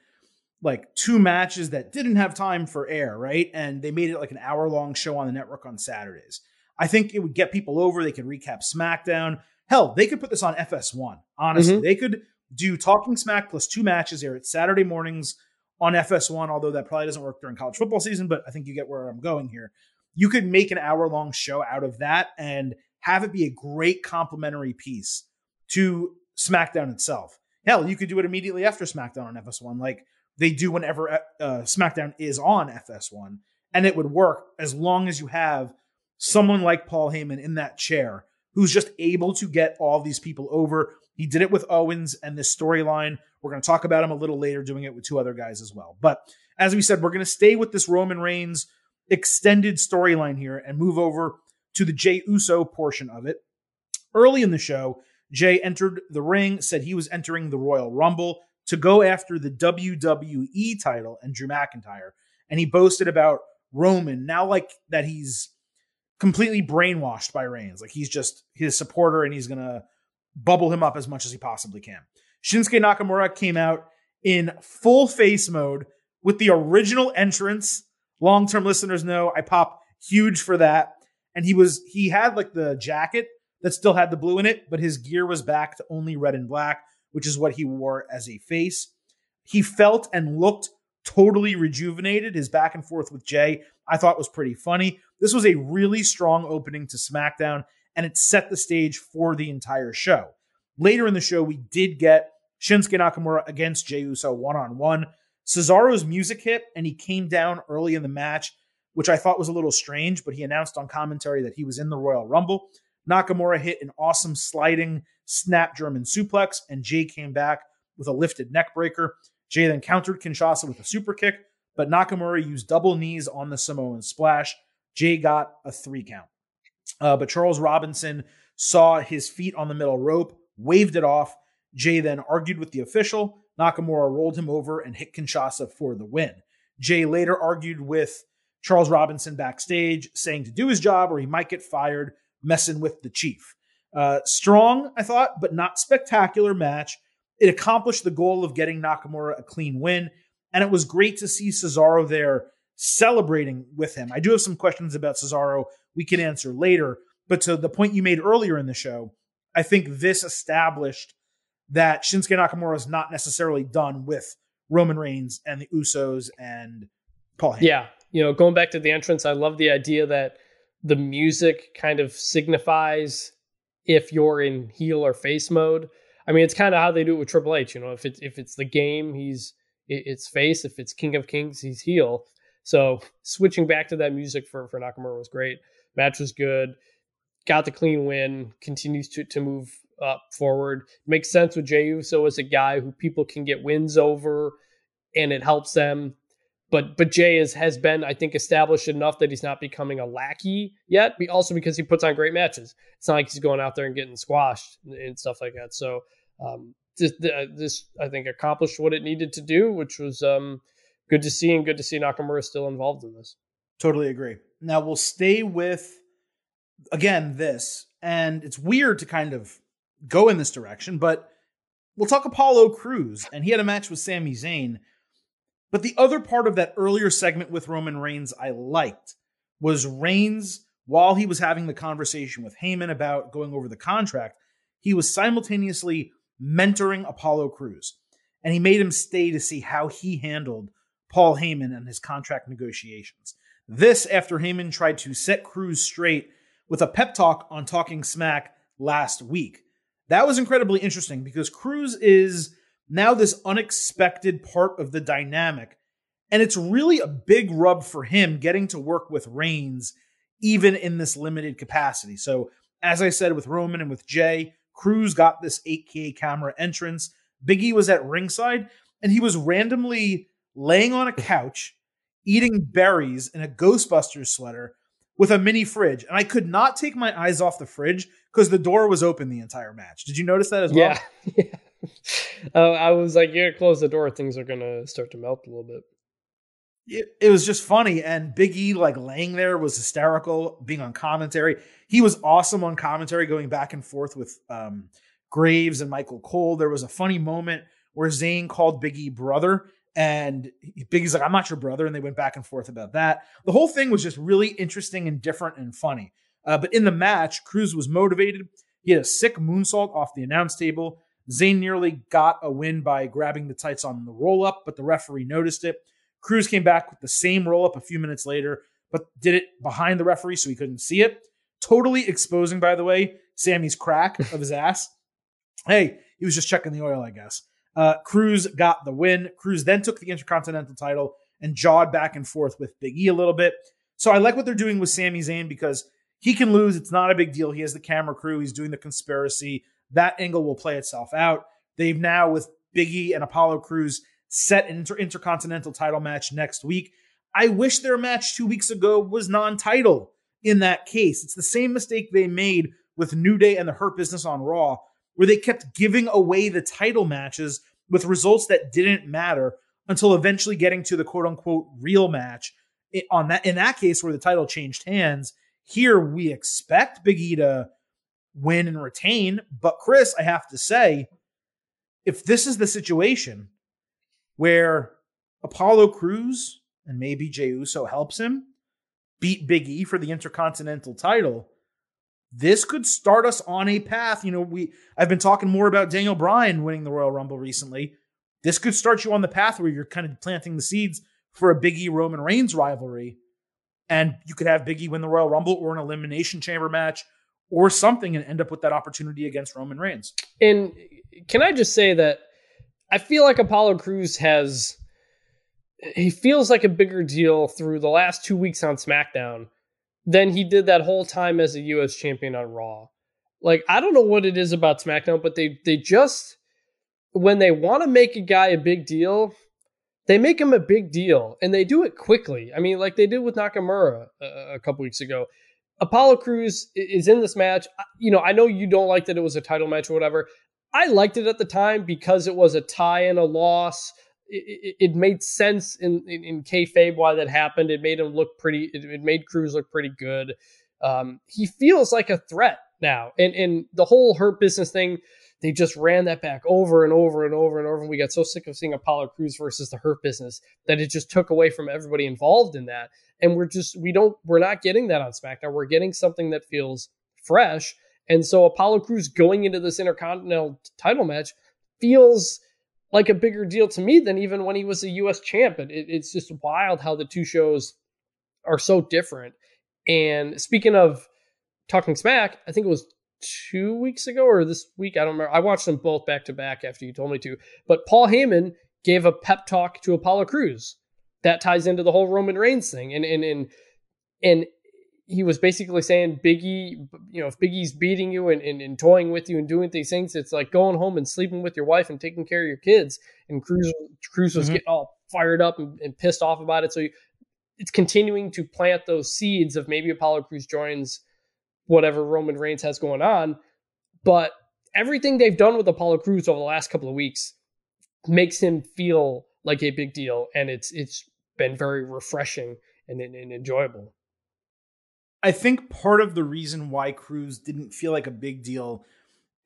like two matches that didn't have time for air, right? And they made it like an hour long show on the network on Saturdays. I think it would get people over. They could recap SmackDown. Hell, they could put this on FS1. Honestly, mm-hmm. they could do Talking Smack plus two matches air at Saturday mornings on FS1. Although that probably doesn't work during college football season, but I think you get where I'm going here. You could make an hour long show out of that and have it be a great complementary piece to SmackDown itself. Hell, you could do it immediately after SmackDown on FS1, like they do whenever uh, SmackDown is on FS1, and it would work as long as you have someone like Paul Heyman in that chair who's just able to get all these people over. He did it with Owens and this storyline. We're going to talk about him a little later, doing it with two other guys as well. But as we said, we're going to stay with this Roman Reigns extended storyline here and move over to the Jey Uso portion of it. Early in the show, Jey entered the ring, said he was entering the Royal Rumble to go after the WWE title and Drew McIntyre. And he boasted about Roman now, like that he's completely brainwashed by Reigns. Like he's just his supporter and he's going to bubble him up as much as he possibly can. Shinsuke Nakamura came out in full face mode with the original entrance. Long term listeners know I pop huge for that. And he was, he had like the jacket that still had the blue in it, but his gear was back to only red and black, which is what he wore as a face. He felt and looked totally rejuvenated. His back and forth with Jey, I thought was pretty funny. This was a really strong opening to SmackDown, and it set the stage for the entire show. Later in the show, we did get Shinsuke Nakamura against Jey Uso one on one. Cesaro's music hit, and he came down early in the match, which I thought was a little strange, but he announced on commentary that he was in the Royal Rumble. Nakamura hit an awesome sliding snap German suplex, and Jey came back with a lifted neckbreaker. Jey then countered Kinshasa with a super kick, but Nakamura used double knees on the Samoan splash. Jey got a three count. Uh, but Charles Robinson saw his feet on the middle rope, waved it off. Jey then argued with the official. Nakamura rolled him over and hit Kinshasa for the win. Jey later argued with Charles Robinson backstage, saying to do his job or he might get fired messing with the Chief. Uh, strong, I thought, but not spectacular match. It accomplished the goal of getting Nakamura a clean win, and it was great to see Cesaro there celebrating with him. I do have some questions about Cesaro we can answer later, but to the point you made earlier in the show, I think this established that Shinsuke Nakamura is not necessarily done with Roman Reigns and the Usos and Paul Heyman. Yeah. You know, going back to the entrance, I love the idea that the music kind of signifies if you're in heel or face mode. I mean, it's kind of how they do it with Triple H. You know, if it's if it's the game, he's it's face. If it's King of Kings, he's heel. So switching back to that music for for Nakamura was great. Match was good. Got the clean win. Continues to to move up forward. Makes sense with Jey Uso as a guy who people can get wins over, and it helps them. But but Jey is, has been, I think, established enough that he's not becoming a lackey yet. But also because he puts on great matches. It's not like he's going out there and getting squashed and stuff like that. So um, this, this I think accomplished what it needed to do, which was um, good to see and good to see Nakamura still involved in this. Totally agree. Now we'll stay with again this, and it's weird to kind of go in this direction, but we'll talk Apollo Crews, and he had a match with Sami Zayn. But the other part of that earlier segment with Roman Reigns I liked was Reigns, while he was having the conversation with Heyman about going over the contract, he was simultaneously mentoring Apollo Crews. And he made him stay to see how he handled Paul Heyman and his contract negotiations. This after Heyman tried to set Crews straight with a pep talk on Talking Smack last week. That was incredibly interesting because Crews is now this unexpected part of the dynamic. And it's really a big rub for him getting to work with Reigns, even in this limited capacity. So, as I said with Roman and with Jey, Crews got this 8K camera entrance. Biggie was at ringside and he was randomly laying on a couch eating berries in a Ghostbusters sweater with a mini fridge. And I could not take my eyes off the fridge because the door was open the entire match. Did you notice that as well? Yeah. uh, I was like, you close the door, things are to start to melt a little bit. It, it was just funny. And Big E, like laying there, was hysterical, being on commentary. He was awesome on commentary, going back and forth with um, Graves and Michael Cole. There was a funny moment where Zayn called Big E brother, and Big E's like, I'm not your brother. And they went back and forth about that. The whole thing was just really interesting and different and funny. Uh, but in the match, Crews was motivated. He had a sick moonsault off the announce table. Zayn nearly got a win by grabbing the tights on the roll up, but the referee noticed it. Crews came back with the same roll up a few minutes later, but did it behind the referee so he couldn't see it. Totally exposing, by the way, Sami's crack of his ass. Hey, he was just checking the oil, I guess. Uh, Crews got the win. Crews then took the Intercontinental title and jawed back and forth with Big E a little bit. So I like what they're doing with Sami Zayn because he can lose. It's not a big deal. He has the camera crew. He's doing the conspiracy. That angle will play itself out. They've now, with Biggie and Apollo Crews, set an inter- intercontinental title match next week. I wish their match two weeks ago was non title in that case. It's the same mistake they made with New Day and the Hurt Business on Raw, where they kept giving away the title matches with results that didn't matter until eventually getting to the quote unquote real match. On that, in that case, where the title changed hands, here we expect Big E to win and retain. But Chris, I have to say, if this is the situation where Apollo Crews and maybe Jey Uso helps him beat Big E for the Intercontinental title, this could start us on a path. You know, we I've been talking more about Daniel Bryan winning the Royal Rumble recently. This could start you on the path where you're kind of planting the seeds for a Big E Roman Reigns rivalry. And you could have Big E win the Royal Rumble or an Elimination Chamber match or something and end up with that opportunity against Roman Reigns. And can I just say that I feel like Apollo Crews has he feels like a bigger deal through the last two weeks on SmackDown than he did that whole time as a US champion on Raw. Like I don't know what it is about SmackDown, but they they just when they want to make a guy a big deal, they make him a big deal and they do it quickly. I mean, like they did with Nakamura a, a couple weeks ago. Apollo Crews is in this match. You know, I know you don't like that it was a title match or whatever. I liked it at the time because it was a tie and a loss. It, it, it made sense in, in, in kayfabe why that happened. It made him look pretty. It, it made Crews look pretty good. Um, he feels like a threat now, and and the whole hurt business thing. They just ran that back over and over and over and over. And we got so sick of seeing Apollo Crews versus the hurt business that it just took away from everybody involved in that and we're just we don't we're not getting that on SmackDown. We're getting something that feels fresh, And so Apollo Crews going into this Intercontinental title match feels like a bigger deal to me than even when he was a U.S. champ. It, it's just wild how the two shows are so different. And speaking of talking smack, I think it was two weeks ago or this week. I don't remember. I watched them both back to back after you told me to. But Paul Heyman gave a pep talk to Apollo Crews. That ties into the whole Roman Reigns thing. And and and and he was basically saying Biggie, you know, if Big E's beating you and, and, and, toying with you and doing these things, it's like going home and sleeping with your wife and taking care of your kids. And Cruz Crews was mm-hmm. getting all fired up and, and, pissed off about it. So it's continuing to plant those seeds of maybe Apollo Crews joins whatever Roman Reigns has going on. But everything they've done with Apollo Crews over the last couple of weeks makes him feel like a big deal, and it's it's been very refreshing and, and enjoyable. I think part of the reason why Crews didn't feel like a big deal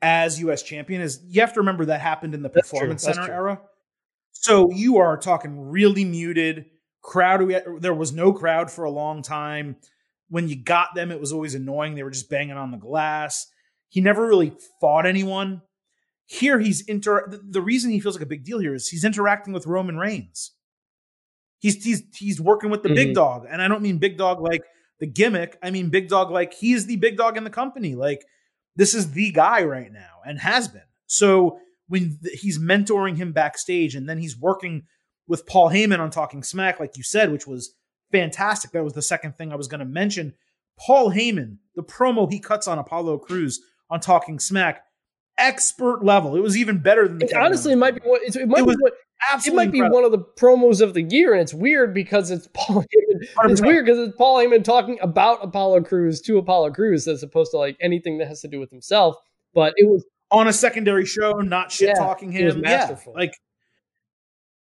as U.S. champion is you have to remember that happened in the That's Performance Center true. era. So you are talking really muted crowd. There was no crowd for a long time. When you got them, it was always annoying. They were just banging on the glass. He never really fought anyone. Here, he's inter. The reason he feels like a big deal here is he's interacting with Roman Reigns. He's he's he's working with the mm-hmm. big dog, and I don't mean big dog like the gimmick. I mean, big dog, like he's the big dog in the company. Like this is the guy right now and has been. So when th- he's mentoring him backstage and then he's working with Paul Heyman on Talking Smack, like you said, which was fantastic. That was the second thing I was going to mention. Paul Heyman, the promo he cuts on Apollo Crews on Talking Smack, expert level. It was even better than the. honestly, it might be. What, it might it be what Absolutely it might incredible. be one of the promos of the year, and it's weird because it's Paul Heyman. It's weird because it's Paul Heyman talking about Apollo Crews to Apollo Crews as opposed to like anything that has to do with himself. But it was on a secondary show, not shit talking yeah, him. Was masterful. Yeah, like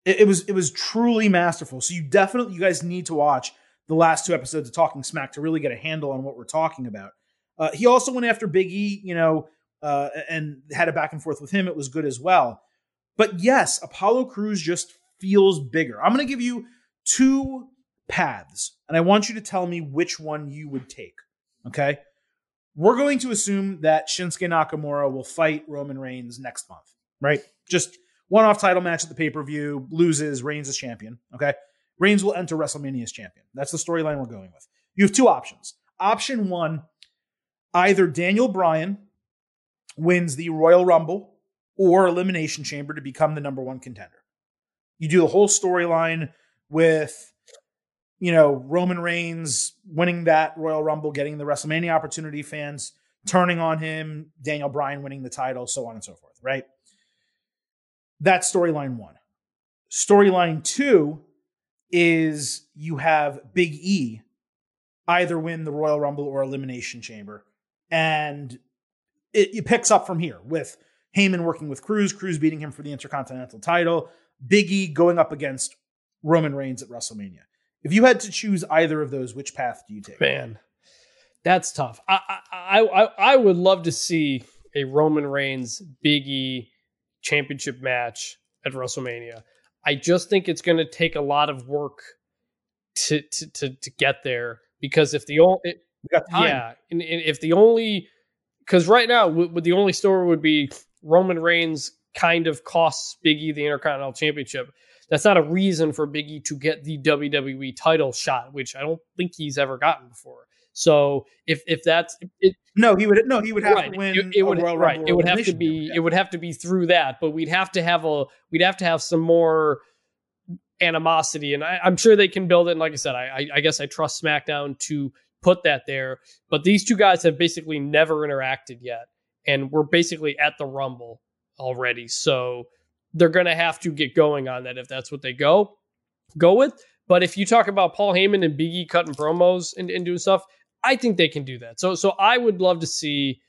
it, it, was, it was truly masterful. So you definitely, you guys need to watch the last two episodes of Talking Smack to really get a handle on what we're talking about. Uh, he also went after Biggie, you know, uh, and had a back and forth with him. It was good as well. But yes, Apollo Crews just feels bigger. I'm going to give you two paths, and I want you to tell me which one you would take. Okay. We're going to assume that Shinsuke Nakamura will fight Roman Reigns next month, right? Just one off title match at the pay per view, loses, Reigns is champion. Okay. Reigns will enter WrestleMania as champion. That's the storyline we're going with. You have two options. Option one either Daniel Bryan wins the Royal Rumble or Elimination Chamber to become the number one contender. You do the whole storyline with, you know, Roman Reigns winning that Royal Rumble, getting the WrestleMania opportunity, fans turning on him, Daniel Bryan winning the title, so on and so forth, right? That's storyline one. Storyline two is you have Big E either win the Royal Rumble or Elimination Chamber. And it, it picks up from here with Heyman working with Crews, Crews beating him for the Intercontinental title, Big E going up against Roman Reigns at WrestleMania. If you had to choose either of those, which path do you take? Man, that's tough. I I I, I would love to see a Roman Reigns Biggie championship match at WrestleMania. I just think it's going to take a lot of work to to to, to get there because if the only yeah, and, and if the only because right now w- the only story would be Roman Reigns kind of costs Biggie the Intercontinental Championship. That's not a reason for Biggie to get the WWE title shot, which I don't think he's ever gotten before. So if if that's it, no, he would no, he would have right, to win. It, it would right. It would have to be. Yeah. It would have to be through that, but we'd have to have a. We'd have to have some more animosity, and I, am sure they can build it. And like I said, I, I guess I trust SmackDown to put that there. But these two guys have basically never interacted yet and we're basically at the Rumble already. So they're going to have to get going on that if that's what they go go with. But if you talk about Paul Heyman and Biggie cutting promos and, and doing stuff, I think they can do that. So so I would love to see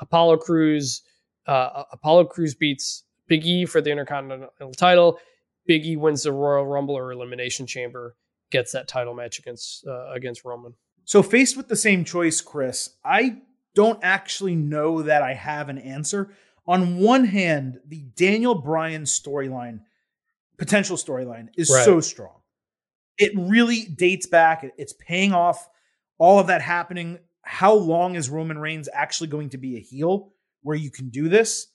Apollo Crews uh, Apollo Crews beats Big E for the Intercontinental title. Big E wins the Royal Rumble or Elimination Chamber, gets that title match against uh, against Roman. So faced with the same choice, Chris, I don't actually know that I have an answer. On one hand, the Daniel Bryan storyline, potential storyline, is right. so strong. It really dates back. It's paying off all of that happening how long is Roman Reigns actually going to be a heel where you can do this?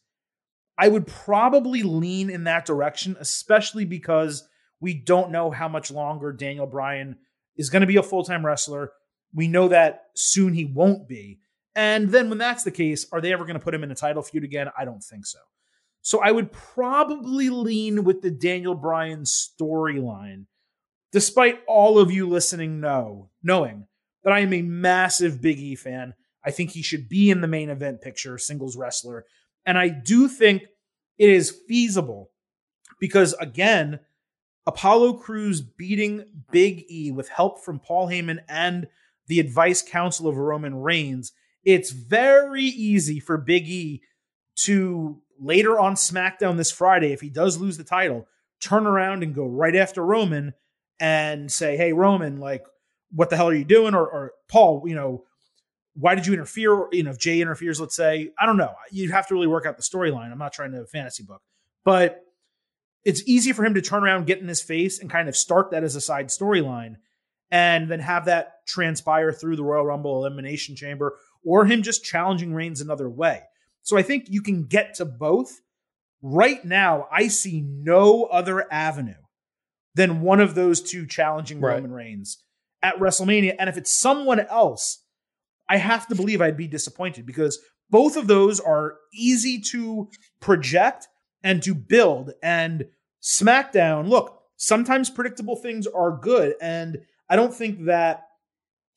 I would probably lean in that direction, especially because we don't know how much longer Daniel Bryan is going to be a full time wrestler. We know that soon he won't be. And then when that's the case, are they ever going to put him in a title feud again? I don't think so. So I would probably lean with the Daniel Bryan storyline, despite all of you listening know, knowing that I am a massive Big E fan. I think he should be in the main event picture, singles wrestler. And I do think it is feasible because, again, Apollo Crews beating Big E with help from Paul Heyman and the advice counsel of Roman Reigns, it's very easy for Big E to later on SmackDown this Friday, if he does lose the title, turn around and go right after Roman and say, Hey, Roman, like, what the hell are you doing? Or, or Paul, you know, why did you interfere? You know, if Jey interferes, let's say, I don't know. You'd have to really work out the storyline. I'm not trying to fantasy book, but it's easy for him to turn around, get in his face, and kind of start that as a side storyline, and then have that transpire through the Royal Rumble Elimination Chamber, or him just challenging Reigns another way. So I think you can get to both. Right now, I see no other avenue than one of those two challenging right. Roman Reigns at WrestleMania. And if it's someone else, I have to believe I'd be disappointed because both of those are easy to project and to build. And SmackDown, look, sometimes predictable things are good. And I don't think that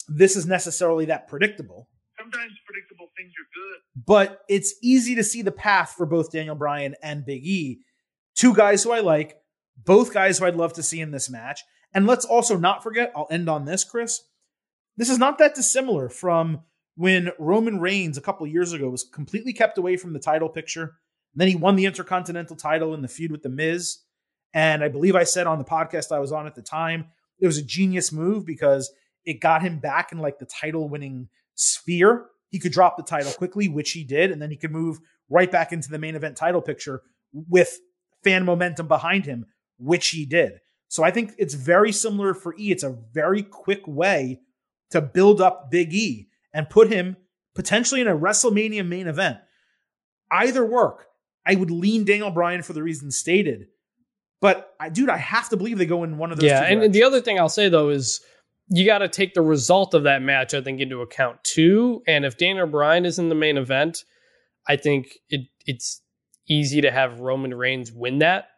this is necessarily that predictable. Sometimes predictable things are good. But it's easy to see the path for both Daniel Bryan and Big E. Two guys who I like, both guys who I'd love to see in this match. And let's also not forget, I'll end on this, Chris. This is not that dissimilar from when Roman Reigns a couple years ago was completely kept away from the title picture. then he won the Intercontinental title in the feud with The Miz. And I believe I said on the podcast I was on at the time, it was a genius move because it got him back in like the title winning sphere. He could drop the title quickly, which he did, and then he could move right back into the main event title picture with fan momentum behind him, which he did. So I think it's very similar for E. It's a very quick way to build up Big E and put him potentially in a WrestleMania main event. Either work. I would lean Daniel Bryan for the reasons stated. But I, dude, I have to believe they go in one of those. Yeah, and the other thing I'll say though is you got to take the result of that match, I think, into account too. And if Daniel Bryan is in the main event, I think it it's easy to have Roman Reigns win that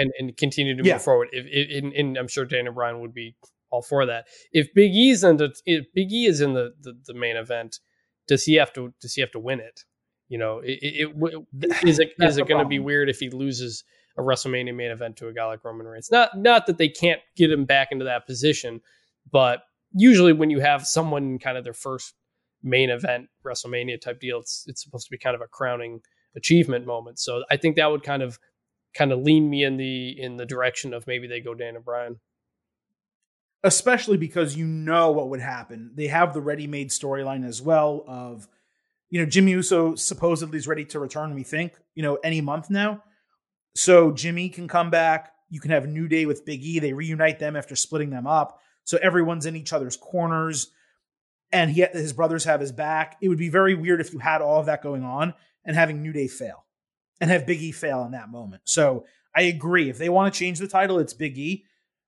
and, and continue to move yeah. forward. If, if and, and, I'm sure Daniel Bryan would be all for that. If Big E's in the if Big E is in the, the, the main event, does he have to does he have to win it? You know, it, it, it is it is it going to be weird if he loses a WrestleMania main event to a guy like Roman Reigns? Not not that they can't get him back into that position, but usually when you have someone kind of their first main event WrestleMania type deal, it's it's supposed to be kind of a crowning achievement moment. So I think that would kind of kind of lean me in the in the direction of maybe they go Daniel Bryan. Especially because you know what would happen. They have the ready-made storyline as well of, you know, Jimmy Uso supposedly is ready to return. We think, you know, any month now. So Jimmy can come back. You can have New Day with Big E. They reunite them after splitting them up. So everyone's in each other's corners, and he his brothers have his back. It would be very weird if you had all of that going on and having New Day fail and have Big E fail in that moment. So I agree. If they want to change the title, it's Big E.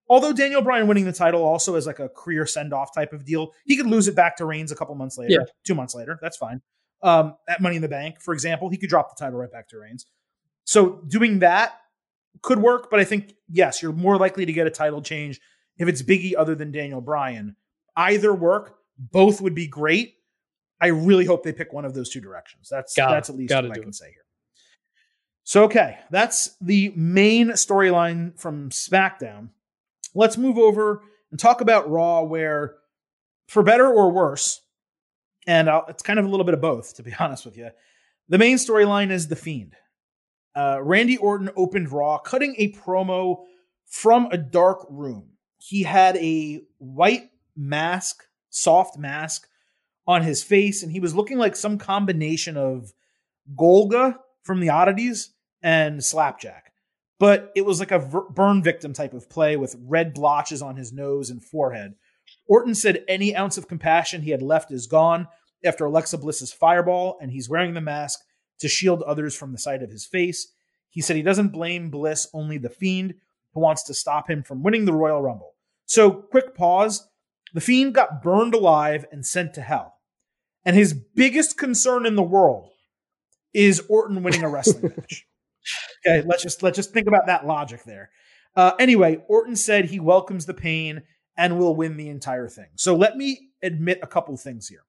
Although Daniel Bryan winning the title also is like a career send off type of deal, he could lose it back to Reigns a couple months later, yeah. two months later. That's fine. Um, at Money in the Bank, for example, he could drop the title right back to Reigns. So doing that could work, but I think yes, you're more likely to get a title change if it's Biggie other than Daniel Bryan. Either work, both would be great. I really hope they pick one of those two directions. That's that's at least what I can it. say here. So, okay, that's the main storyline from SmackDown. Let's move over and talk about Raw, where, for better or worse, and I'll, it's kind of a little bit of both, to be honest with you, the main storyline is The Fiend. Uh, Randy Orton opened Raw, cutting a promo from a dark room. He had a white mask, soft mask on his face, and he was looking like some combination of Golga from the oddities and Slapjack. But it was like a burn victim type of play with red blotches on his nose and forehead. Orton said any ounce of compassion he had left is gone, after Alexa Bliss's fireball, and he's wearing the mask to shield others from the sight of his face. He said he doesn't blame Bliss, only the Fiend, who wants to stop him from winning the Royal Rumble. So, quick pause. The Fiend got burned alive and sent to hell. And his biggest concern in the world is Orton winning a wrestling match. Okay, let's just let's just think about that logic there. Uh, anyway, Orton said he welcomes the pain and will win the entire thing. So let me admit a couple things here.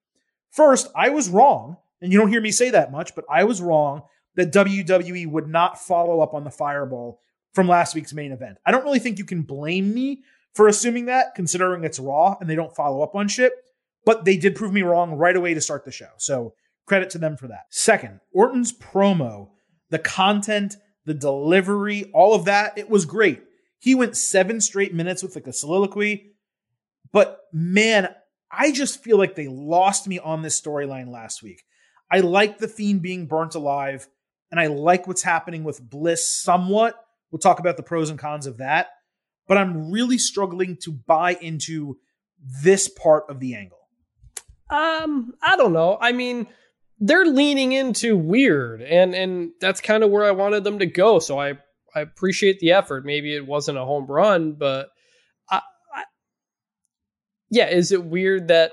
First, I was wrong, and you don't hear me say that much, but I was wrong that WWE would not follow up on the fireball from last week's main event. I don't really think you can blame me for assuming that, considering it's Raw and they don't follow up on shit, but they did prove me wrong right away to start the show. So credit to them for that. Second, Orton's promo, the content, the delivery, all of that, it was great. He went seven straight minutes with like a soliloquy. But man, I just feel like they lost me on this storyline last week. I like the Fiend being burnt alive, and I like what's happening with Bliss somewhat. We'll talk about the pros and cons of that. But I'm really struggling to buy into this part of the angle. Um, I don't know. I mean, they're leaning into weird, and and that's kind of where I wanted them to go. So I I appreciate the effort. Maybe it wasn't a home run, but I, I yeah, is it weird that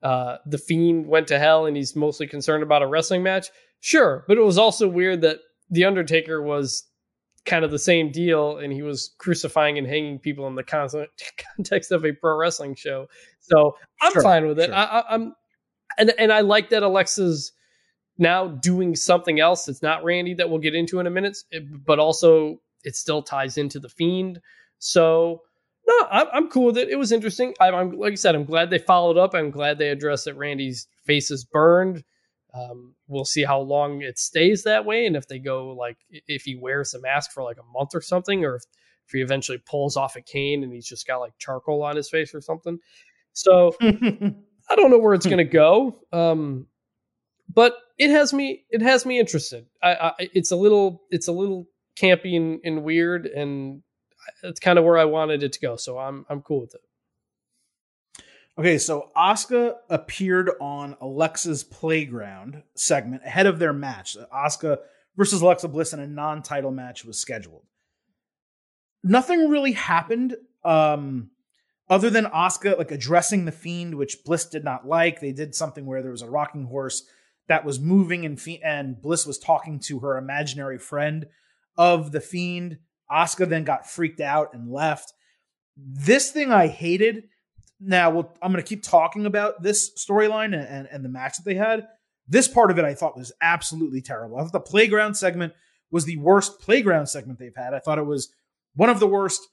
uh, the fiend went to hell and he's mostly concerned about a wrestling match? Sure, but it was also weird that the Undertaker was kind of the same deal and he was crucifying and hanging people in the context of a pro wrestling show. So I'm sure, fine with it. Sure. I, I'm and and I like that Alexa's now doing something else that's not Randy that we'll get into in a minute, but also it still ties into the Fiend. So no, I'm, I'm cool with it. It was interesting. I'm, I'm, like I said, I'm glad they followed up. I'm glad they addressed that Randy's face is burned. Um, we'll see how long it stays that way, and if they go like if he wears the mask for like a month or something, or if, if he eventually pulls off a cane and he's just got like charcoal on his face or something. So I don't know where it's going to go. Um, but it has me it has me interested. I, I, it's a little it's a little campy and, and weird, and it's kind of where I wanted it to go. So I'm I'm cool with it. Okay, so Asuka appeared on Alexa's Playground segment ahead of their match. Asuka versus Alexa Bliss in a non-title match was scheduled. Nothing really happened um, other than Asuka like addressing the Fiend, which Bliss did not like. They did something where there was a rocking horse that was moving and and Bliss was talking to her imaginary friend of the fiend. Asuka then got freaked out and left. This thing I hated. Now we'll, I'm going to keep talking about this storyline and, and, and the match that they had. This part of it I thought was absolutely terrible. I thought the playground segment was the worst playground segment they've had. I thought it was one of the worst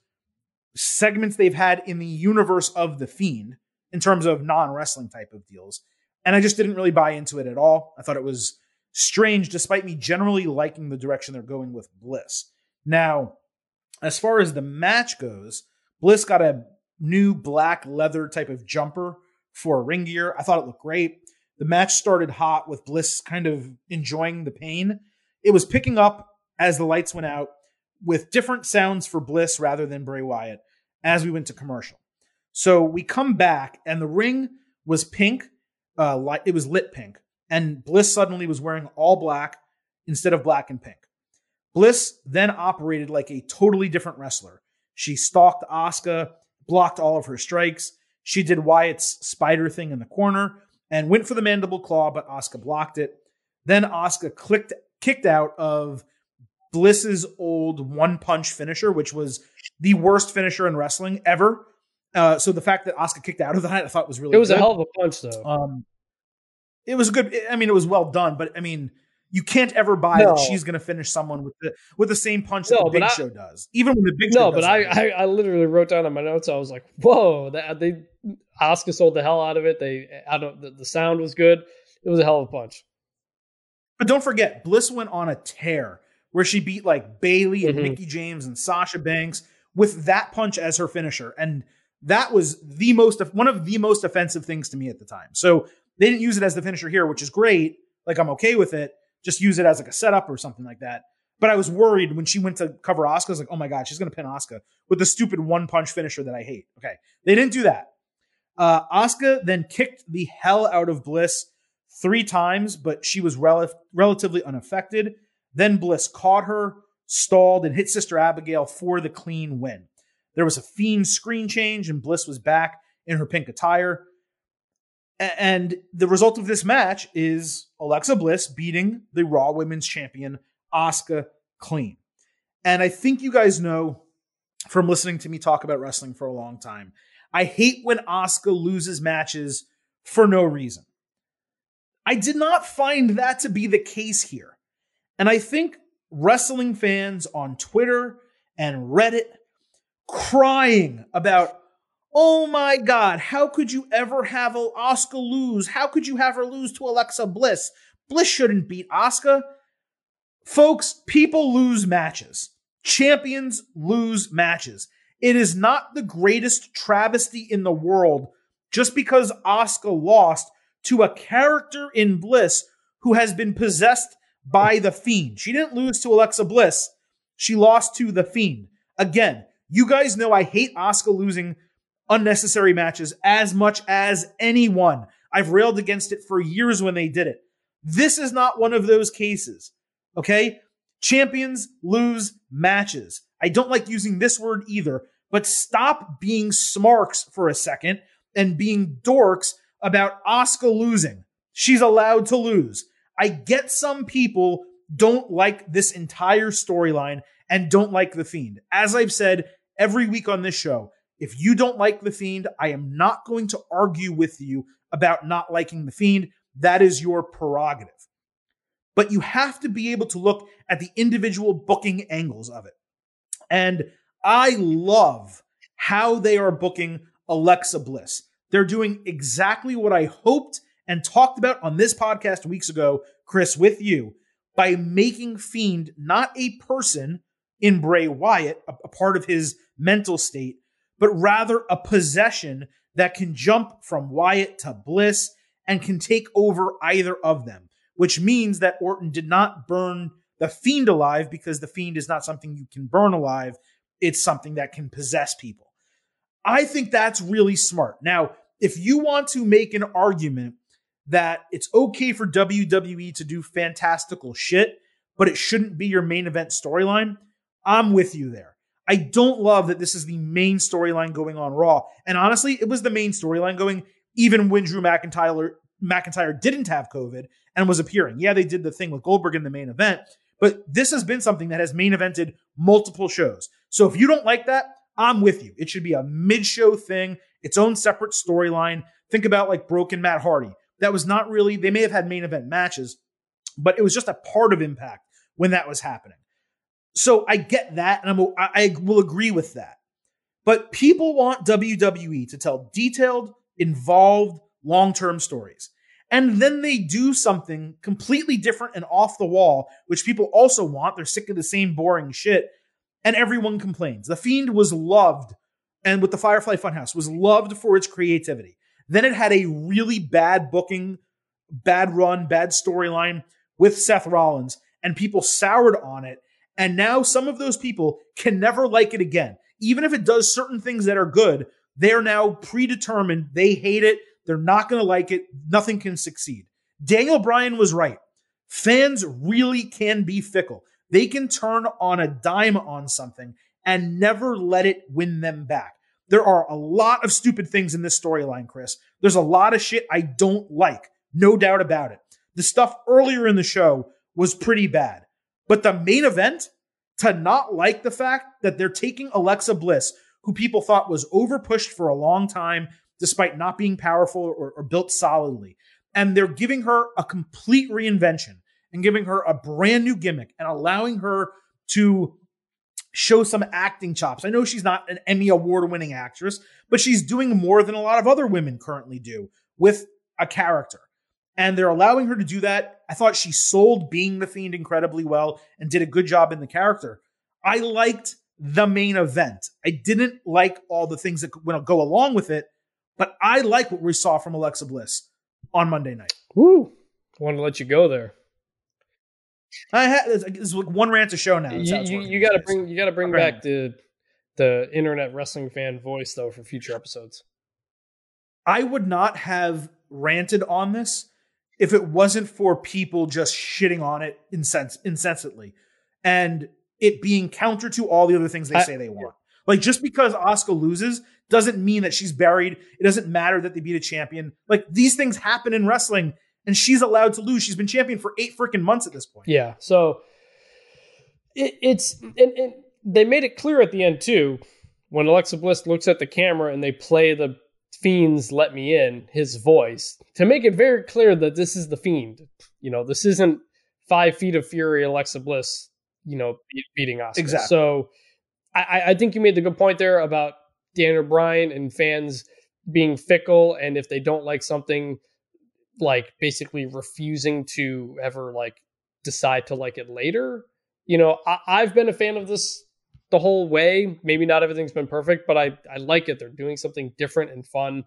segments they've had in the universe of the Fiend in terms of non wrestling type of deals. And I just didn't really buy into it at all. I thought it was strange, despite me generally liking the direction they're going with Bliss. Now, as far as the match goes, Bliss got a new black leather type of jumper for ring gear. I thought it looked great. The match started hot with Bliss kind of enjoying the pain. It was picking up as the lights went out with different sounds for Bliss rather than Bray Wyatt as we went to commercial. So we come back and the ring was pink uh, light, it was lit pink, and Bliss suddenly was wearing all black instead of black and pink. Bliss then operated like a totally different wrestler. She stalked Asuka, blocked all of her strikes. She did Wyatt's spider thing in the corner and went for the mandible claw, but Asuka blocked it. Then Asuka clicked, kicked out of Bliss's old one punch finisher, which was the worst finisher in wrestling ever. Uh, so the fact that Asuka kicked out of that, I thought was really. It was good. a hell of a punch, though. Um, it was a good. I mean, it was well done, but I mean, you can't ever buy no. that she's going to finish someone with the with the same punch that the Big I, Show does, even when the Big no, Show. No, but I, I, I literally wrote down on my notes. I was like, "Whoa!" That they Asuka sold the hell out of it. They, I don't. The, the sound was good. It was a hell of a punch. But don't forget, Bliss went on a tear where she beat like Bayley and mm-hmm. James and Sasha Banks with that punch as her finisher, and that was the most one of the most offensive things to me at the time. So they didn't use it as the finisher here, which is great. Like I'm okay with it. Just use it as like a setup or something like that. But I was worried when she went to cover Asuka. I was like, oh my god, she's gonna pin Asuka with the stupid one punch finisher that I hate. Okay, they didn't do that. Uh, then kicked the hell out of Bliss, three times, but she was rel- relatively unaffected. Then Bliss caught her, stalled, and hit Sister Abigail for the clean win. There was a fiend screen change, and Bliss was back in her pink attire. And the result of this match is Alexa Bliss beating the Raw Women's Champion, Asuka, clean. And I think you guys know from listening to me talk about wrestling for a long time. I hate when Asuka loses matches for no reason. I did not find that to be the case here. And I think wrestling fans on Twitter and Reddit crying about, oh my God, how could you ever have Asuka lose? How could you have her lose to Alexa Bliss? Bliss shouldn't beat Asuka. Folks, people lose matches. Champions lose matches. It is not the greatest travesty in the world just because Asuka lost to a character in Bliss who has been possessed by the Fiend. She didn't lose to Alexa Bliss. She lost to the Fiend. Again, you guys know I hate Asuka losing unnecessary matches as much as anyone. I've railed against it for years when they did it. This is not one of those cases. Okay? Champions lose matches. I don't like using this word either, but stop being smarks for a second and being dorks about Asuka losing. She's allowed to lose. I get some people don't like this entire storyline and don't like The Fiend. As I've said every week on this show, if you don't like The Fiend, I am not going to argue with you about not liking The Fiend. That is your prerogative. But you have to be able to look at the individual booking angles of it. And I love how they are booking Alexa Bliss. They're doing exactly what I hoped and talked about on this podcast weeks ago, Chris, with you, by making Fiend not a person in Bray Wyatt, a, part of his mental state, but rather a possession that can jump from Wyatt to Bliss and can take over either of them, which means that Orton did not burn the Fiend alive because the Fiend is not something you can burn alive. It's something that can possess people. I think that's really smart. Now, if you want to make an argument that it's okay for WWE to do fantastical shit, but it shouldn't be your main event storyline, I'm with you there. I don't love that this is the main storyline going on Raw. And honestly, it was the main storyline going even when Drew McIntyre McIntyre didn't have COVID and was appearing. Yeah, they did the thing with Goldberg in the main event, but this has been something that has main evented multiple shows. So if you don't like that, I'm with you. It should be a mid-show thing, its own separate storyline. Think about like Broken Matt Hardy. That was not really, they may have had main event matches, but it was just a part of Impact when that was happening. So I get that, and I'm, I, will agree with that. But people want WWE to tell detailed, involved, long term stories. And then they do something completely different and off the wall, which people also want. They're sick of the same boring shit, and everyone complains. The Fiend was loved, and with the Firefly Funhouse, was loved for its creativity. Then it had a really bad booking, bad run, bad storyline with Seth Rollins, and people soured on it. And now some of those people can never like it again. Even if it does certain things that are good, they're now predetermined. They hate it. They're not going to like it. Nothing can succeed. Daniel Bryan was right. Fans really can be fickle. They can turn on a dime on something and never let it win them back. There are a lot of stupid things in this storyline, Chris. There's a lot of shit I don't like. No doubt about it. The stuff earlier in the show was pretty bad. But the main event, to not like the fact that they're taking Alexa Bliss, who people thought was overpushed for a long time, despite not being powerful or, or, built solidly, and they're giving her a complete reinvention and giving her a brand new gimmick and allowing her to show some acting chops. I know she's not an Emmy award winning actress, but she's doing more than a lot of other women currently do with a character. And they're allowing her to do that. I thought she sold being the fiend incredibly well and did a good job in the character. I liked the main event. I didn't like all the things that go along with it, but I like what we saw from Alexa Bliss on Monday night. Woo! I want to let you go there. I had it's like one rant a show now. You, you, you got to bring you got to bring back the the internet wrestling fan voice though for future episodes. I would not have ranted on this if it wasn't for people just shitting on it insens- insensately and it being counter to all the other things they I- say they want. Like just because Asuka loses doesn't mean that she's buried. It doesn't matter that they beat a champion. Like these things happen in wrestling and she's allowed to lose. She's been champion for eight freaking months at this point. Yeah. So it, it's and, and they made it clear at the end too when Alexa Bliss looks at the camera and they play the Fiend's "Let Me In" his voice to make it very clear that this is the Fiend. You know, this isn't Five Feet of Fury Alexa Bliss. You know, beating Asuka. Exactly. So I- I, think you made the good point there about Daniel Bryan and fans being fickle, and if they don't like something, like basically refusing to ever like decide to like it later. You know, I, I've been a fan of this the whole way. Maybe not everything's been perfect, but I, I like it. They're doing something different and fun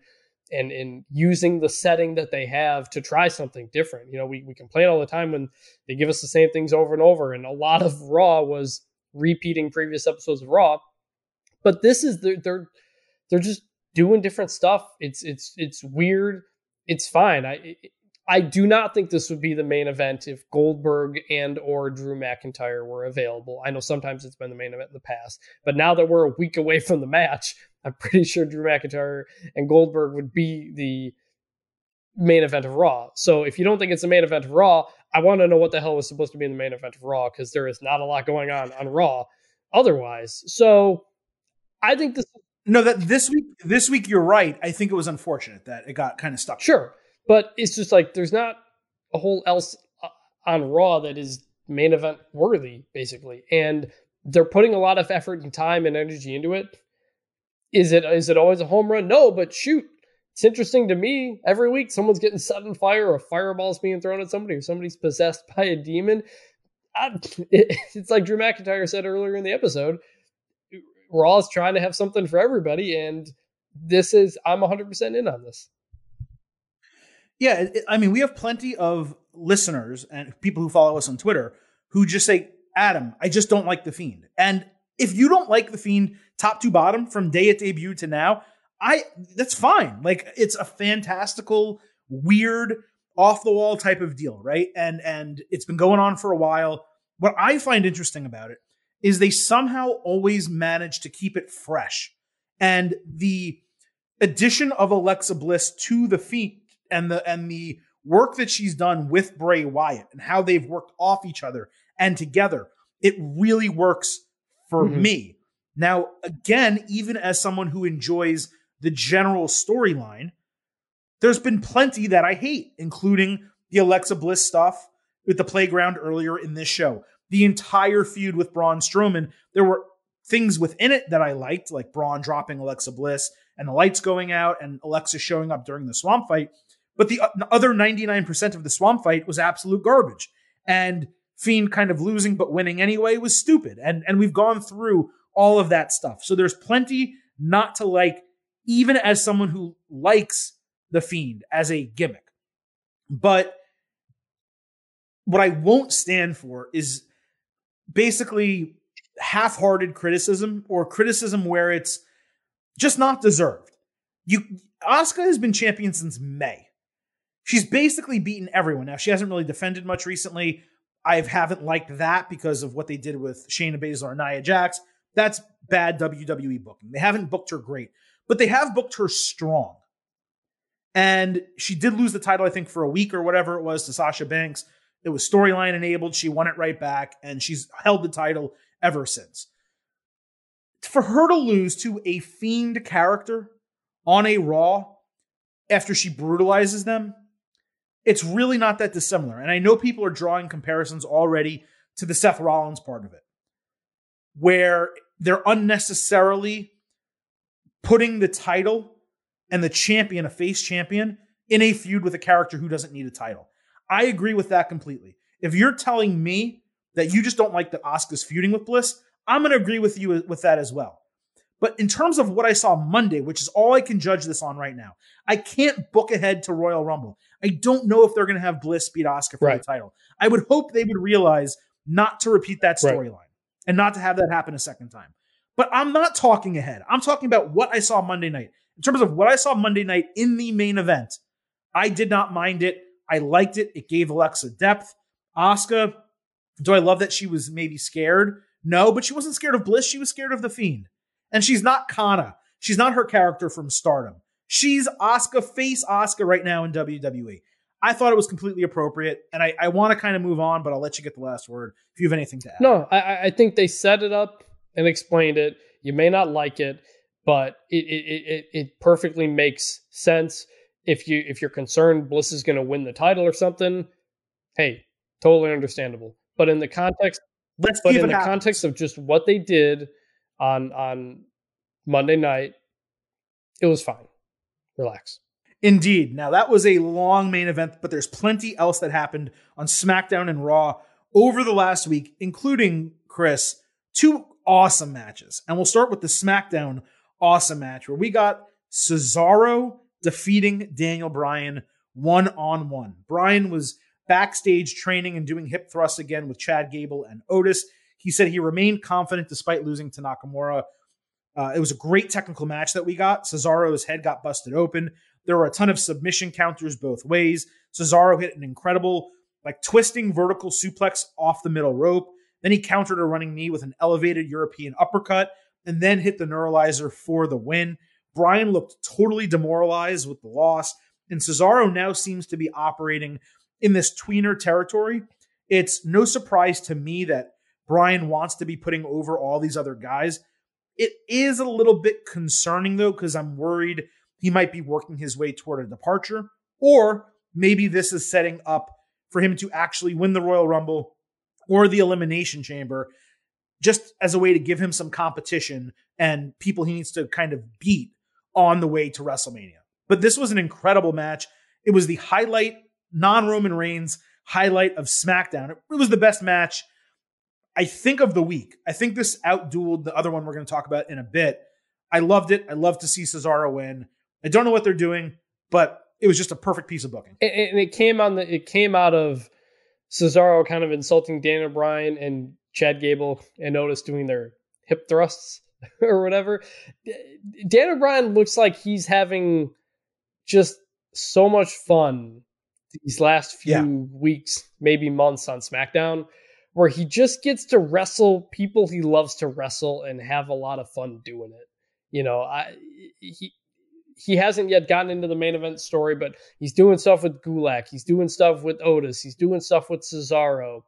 and and using the setting that they have to try something different. You know, we, we complain all the time when they give us the same things over and over, and a lot of Raw was repeating previous episodes of Raw. But this is they're they're, they're just doing different stuff. It's it's it's weird. It's fine. I I do not think this would be the main event if Goldberg and or Drew McIntyre were available. I know sometimes it's been the main event in the past, but now that we're a week away from the match, I'm pretty sure Drew McIntyre and Goldberg would be the main event of Raw. So if you don't think it's the main event of Raw, I want to know what the hell was supposed to be in the main event of Raw because there is not a lot going on on Raw otherwise. So I think this No, that this week, this week you're right. I think it was unfortunate that it got kind of stuck. Sure, but it's just like there's not a whole else uh, on Raw that is main event worthy, basically, and they're putting a lot of effort and time and energy into it. Is it is it always a home run? No, but shoot, it's interesting to me. Every week, someone's getting set on fire, or a fireball's being thrown at somebody, or somebody's possessed by a demon. I, it, it's like Drew McIntyre said earlier in the episode. Raw's trying to have something for everybody, and this is I'm 100 percent in on this. Yeah, I mean, we have plenty of listeners and people who follow us on Twitter who just say, "Adam, I just don't like the Fiend." And if you don't like the Fiend, top to bottom, from day it debuted to now, I that's fine. Like it's a fantastical, weird, off the wall type of deal, right? And and it's been going on for a while. What I find interesting about it is they somehow always manage to keep it fresh. And the addition of Alexa Bliss to the Fiend and the and the work that she's done with Bray Wyatt and how they've worked off each other and together, it really works for Mhm. me. Now, again, even as someone who enjoys the general storyline, there's been plenty that I hate, including the Alexa Bliss stuff with the playground earlier in this show. The entire feud with Braun Strowman, there were things within it that I liked, like Braun dropping Alexa Bliss and the lights going out and Alexa showing up during the swamp fight. But the uh, other 99% of the swamp fight was absolute garbage. And Fiend kind of losing but winning anyway was stupid. And and we've gone through all of that stuff. So there's plenty not to like, even as someone who likes the Fiend as a gimmick. But what I won't stand for is basically half-hearted criticism or criticism where it's just not deserved. You Asuka has been champion since May. She's basically beaten everyone. Now she hasn't really defended much recently. I haven't liked that because of what they did with Shayna Baszler and Nia Jax. That's bad WWE booking. They haven't booked her great, but they have booked her strong. And she did lose the title, I think, for a week or whatever it was to Sasha Banks. It was storyline enabled. She won it right back, and she's held the title ever since. For her to lose to a fiend character on a Raw after she brutalizes them, it's really not that dissimilar. And I know people are drawing comparisons already to the Seth Rollins part of it, where they're unnecessarily putting the title and the champion, a face champion, in a feud with a character who doesn't need a title. I agree with that completely. If you're telling me that you just don't like that Asuka's feuding with Bliss, I'm going to agree with you with that as well. But in terms of what I saw Monday, which is all I can judge this on right now, I can't book ahead to Royal Rumble. I don't know if they're going to have Bliss beat Asuka for Right. the title. I would hope they would realize not to repeat that Right. storyline and not to have that happen a second time. But I'm not talking ahead. I'm talking about what I saw Monday night. In terms of what I saw Monday night in the main event, I did not mind it I liked it. It gave Alexa depth. Asuka, do I love that she was maybe scared? No, but she wasn't scared of Bliss. She was scared of the Fiend. And she's not Kana. She's not her character from Stardom. She's Asuka face Asuka right now in WWE. I thought it was completely appropriate, and I, I want to kind of move on, but I'll let you get the last word if you have anything to add. No, I, I think they set it up and explained it. You may not like it, but it it, it, it perfectly makes sense. If you if you're concerned Bliss is going to win the title or something, hey, totally understandable. But in the context, Let's but in the happen. context of just what they did on on Monday night, it was fine. Relax. Indeed. Now, that was a long main event, but there's plenty else that happened on SmackDown and Raw over the last week, including, Chris, two awesome matches. And we'll start with the SmackDown awesome match where we got Cesaro defeating Daniel Bryan one on one. Bryan was backstage training and doing hip thrusts again with Chad Gable and Otis. He said he remained confident despite losing to Nakamura. Uh, it was a great technical match that we got. Cesaro's head got busted open. There were a ton of submission counters both ways. Cesaro hit an incredible, like twisting vertical suplex off the middle rope. Then he countered a running knee with an elevated European uppercut and then hit the Neutralizer for the win. Bryan looked totally demoralized with the loss, and Cesaro now seems to be operating in this tweener territory. It's no surprise to me that Bryan wants to be putting over all these other guys. It is a little bit concerning though, because I'm worried he might be working his way toward a departure, or maybe this is setting up for him to actually win the Royal Rumble or the Elimination Chamber just as a way to give him some competition and people he needs to kind of beat on the way to WrestleMania. But this was an incredible match. It was the highlight, non Roman Reigns highlight of SmackDown. It was the best match, I think, of the week. I think this outdueled the other one we're going to talk about in a bit. I loved it. I love to see Cesaro win. I don't know what they're doing, but it was just a perfect piece of booking. And, it came on the it came out of Cesaro kind of insulting Daniel Bryan and Chad Gable and Otis doing their hip thrusts or whatever. Daniel Bryan looks like he's having just so much fun these last few Yeah. weeks, maybe months on SmackDown, where he just gets to wrestle people he loves to wrestle and have a lot of fun doing it. You know, I he he hasn't yet gotten into the main event story, but he's doing stuff with Gulak. He's doing stuff with Otis. He's doing stuff with Cesaro.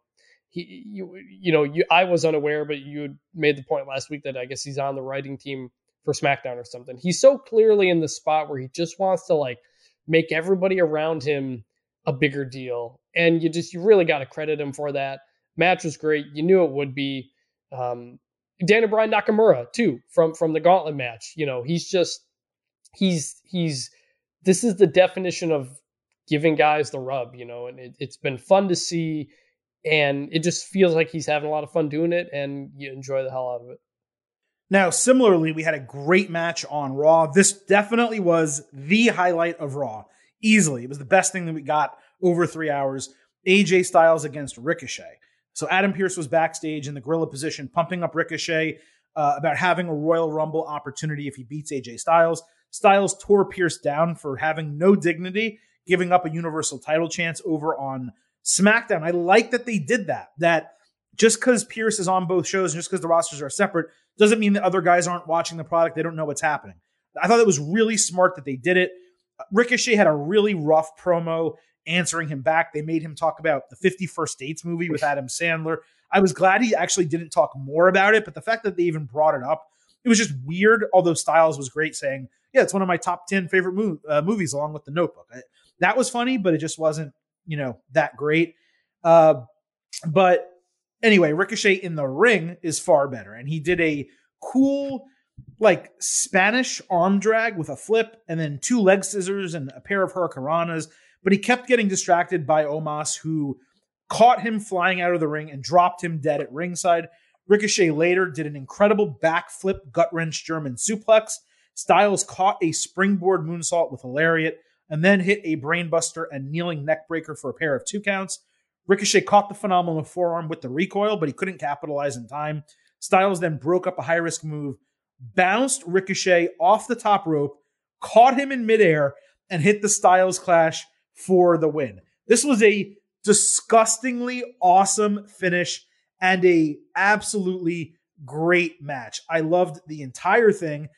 He, you, you know, you, I was unaware, but you made the point last week that I guess he's on the writing team for SmackDown or something. He's so clearly in the spot where he just wants to like make everybody around him a bigger deal, and you just you really got to credit him for that. Match was great. You knew it would be. Um, Daniel Bryan Nakamura too from from the Gauntlet match. You know, he's just he's he's this is the definition of giving guys the rub, you know, and it, it's been fun to see, and it just feels like he's having a lot of fun doing it, and you enjoy the hell out of it. Now, similarly, we had a great match on Raw. This definitely was the highlight of Raw. Easily. It was the best thing that we got over three hours. AJ Styles against Ricochet. So Adam Pearce was backstage in the gorilla position, pumping up Ricochet uh, about having a Royal Rumble opportunity if he beats AJ Styles. Styles tore Pearce down for having no dignity, giving up a Universal title chance over on SmackDown. I like that they did that. That just because Pearce is on both shows and just because the rosters are separate doesn't mean that other guys aren't watching the product. They don't know what's happening. I thought it was really smart that they did it. Ricochet had a really rough promo answering him back. They made him talk about the 50 First Dates movie with Adam Sandler. I was glad he actually didn't talk more about it, but the fact that they even brought it up, it was just weird. Although Styles was great saying, yeah, it's one of my top 10 favorite mo- uh, movies along with The Notebook. I, that was funny, but it just wasn't, you know, that great. Uh, but anyway, Ricochet in the ring is far better. And he did a cool, like Spanish arm drag with a flip and then two leg scissors and a pair of hurricanranas. But he kept getting distracted by Omos, who caught him flying out of the ring and dropped him dead at ringside. Ricochet later did an incredible backflip gut wrench German suplex. Styles caught a springboard moonsault with a lariat and then hit a brainbuster and kneeling neckbreaker for a pair of two counts. Ricochet caught the phenomenal forearm with the recoil, but he couldn't capitalize in time. Styles then broke up a high risk move, bounced Ricochet off the top rope, caught him in midair, and hit the Styles clash for the win. This was a disgustingly awesome finish and a absolutely great match. I loved the entire thing.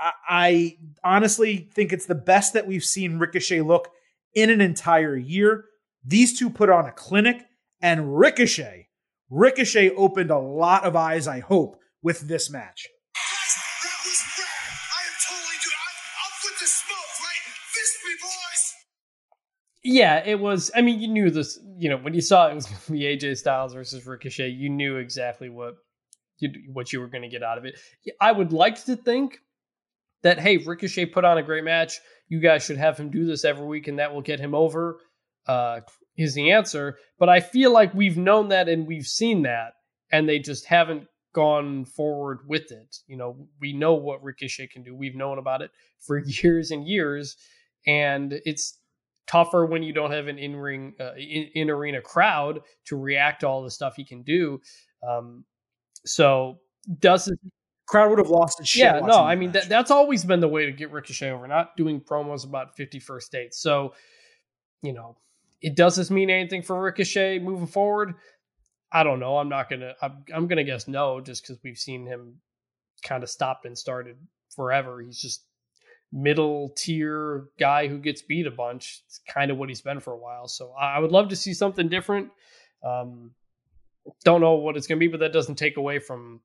I, I honestly think it's the best that we've seen Ricochet look in an entire year. These two put on a clinic, and Ricochet, Ricochet opened a lot of eyes, I hope, with this match. Yeah, it was. I mean, you knew this. You know, when you saw it was going to be AJ Styles versus Ricochet, you knew exactly what you what you were going to get out of it. I would like to think that hey, Ricochet put on a great match. You guys should have him do this every week, and that will get him over. Uh, is the answer. But I feel like we've known that and we've seen that, and they just haven't gone forward with it. You know, we know what Ricochet can do. We've known about it for years and years, and it's tougher when you don't have an in ring, uh, in, arena crowd to react to all the stuff he can do. Um, so does it? Crowd would have lost its shit. Yeah, no, I mean that, that's always been the way to get Ricochet over, not doing promos about 50 First Dates. So, you know, it does this mean anything for Ricochet moving forward? I don't know. I'm not gonna. I'm, I'm gonna guess no, just because we've seen him kind of stopped and started forever. He's just middle tier guy who gets beat a bunch. It's kind of what he's been for a while. So I would love to see something different. Um, don't know what it's gonna be, but that doesn't take away from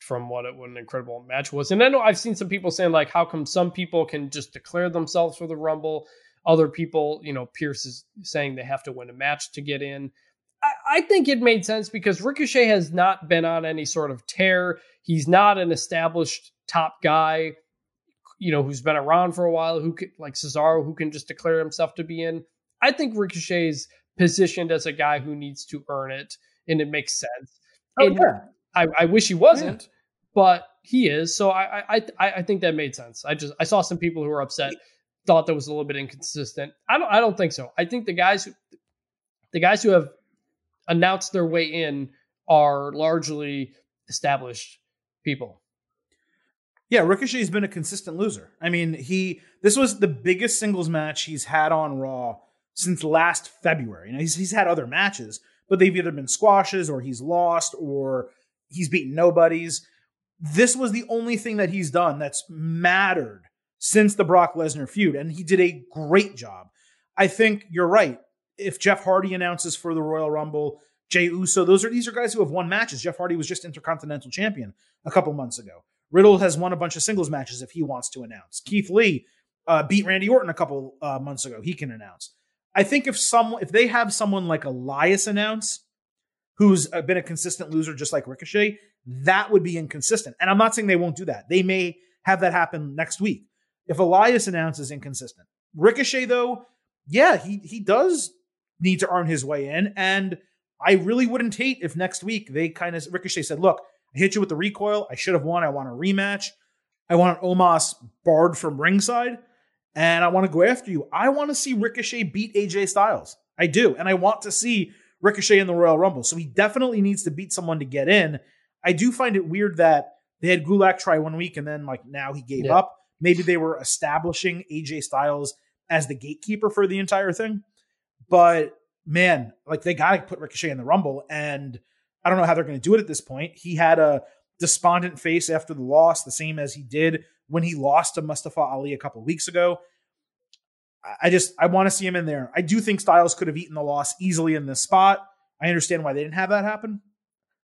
from what, it, what an incredible match was. And I know I've seen some people saying like, how come some people can just declare themselves for the Rumble, other people, you know, Pearce is saying they have to win a match to get in. I, I think it made sense because Ricochet has not been on any sort of tear. He's not an established top guy, you know, who's been around for a while, who could, like Cesaro, who can just declare himself to be in. I think Ricochet's positioned as a guy who needs to earn it, and it makes sense. Oh, And yeah. I, I wish he wasn't, but he is. So I, I I I think that made sense. I just I saw some people who were upset, thought that was a little bit inconsistent. I don't I don't think so. I think the guys who the guys who have announced their way in are largely established people. Yeah, Ricochet's been a consistent loser. I mean, he this was the biggest singles match he's had on Raw since last February. Now he's he's had other matches, but they've either been squashes or he's lost or he's beaten nobodies. This was the only thing that he's done that's mattered since the Brock Lesnar feud, and he did a great job. I think you're right. If Jeff Hardy announces for the Royal Rumble, Jey Uso, those are these are guys who have won matches. Jeff Hardy was just Intercontinental Champion a couple months ago. Riddle has won a bunch of singles matches if he wants to announce. Keith Lee uh, beat Randy Orton a couple uh, months ago. He can announce. I think if some if they have someone like Elias announce, who's been a consistent loser just like Ricochet, that would be inconsistent. And I'm not saying they won't do that. They may have that happen next week. If Elias announces inconsistent, Ricochet though, yeah, he he does need to earn his way in, and I really wouldn't hate if next week they kind of Ricochet said, "Look, I hit you with the recoil. I should have won. I want a rematch. I want an Omos barred from ringside, and I want to go after you. I want to see Ricochet beat AJ Styles. I do, and I want to see Ricochet in the Royal Rumble. So he definitely needs to beat someone to get in. I do find it weird that they had Gulak try one week and then like now he gave Yeah. up. Maybe they were establishing AJ Styles as the gatekeeper for the entire thing. But man, like they got to put Ricochet in the Rumble, and I don't know how they're going to do it at this point. He had a despondent face after the loss, the same as he did when he lost to Mustafa Ali a couple weeks ago. I- just I want to see him in there. I do think Styles could have eaten the loss easily in this spot. I understand why they didn't have that happen.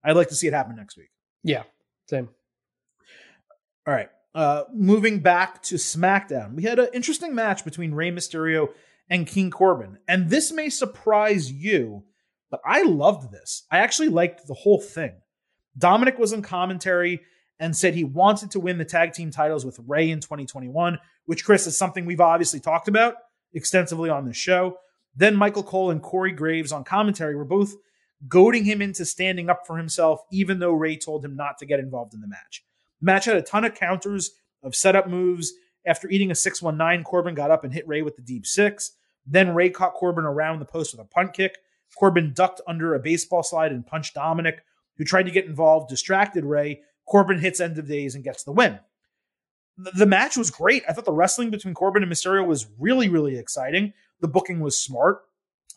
I'd like to see it happen next week. Yeah, same. All right. Uh, moving back to SmackDown, we had an interesting match between Rey Mysterio and King Corbin. And this may surprise you, but I loved this. I actually liked the whole thing. Dominic was in commentary and said he wanted to win the tag team titles with Rey in 2021, which, Chris, is something we've obviously talked about extensively on this show. Then Michael Cole and Corey Graves on commentary were both goading him into standing up for himself, even though Rey told him not to get involved in the match. The match had a ton of counters of setup moves. After eating a 619, Corbin got up and hit Rey with the deep six. Then Rey caught Corbin around the post with a punt kick. Corbin ducked under a baseball slide and punched Dominic, who tried to get involved, distracted Rey. Corbin hits end of days and gets the win. The match was great. I thought the wrestling between Corbin and Mysterio was really, really exciting. The booking was smart.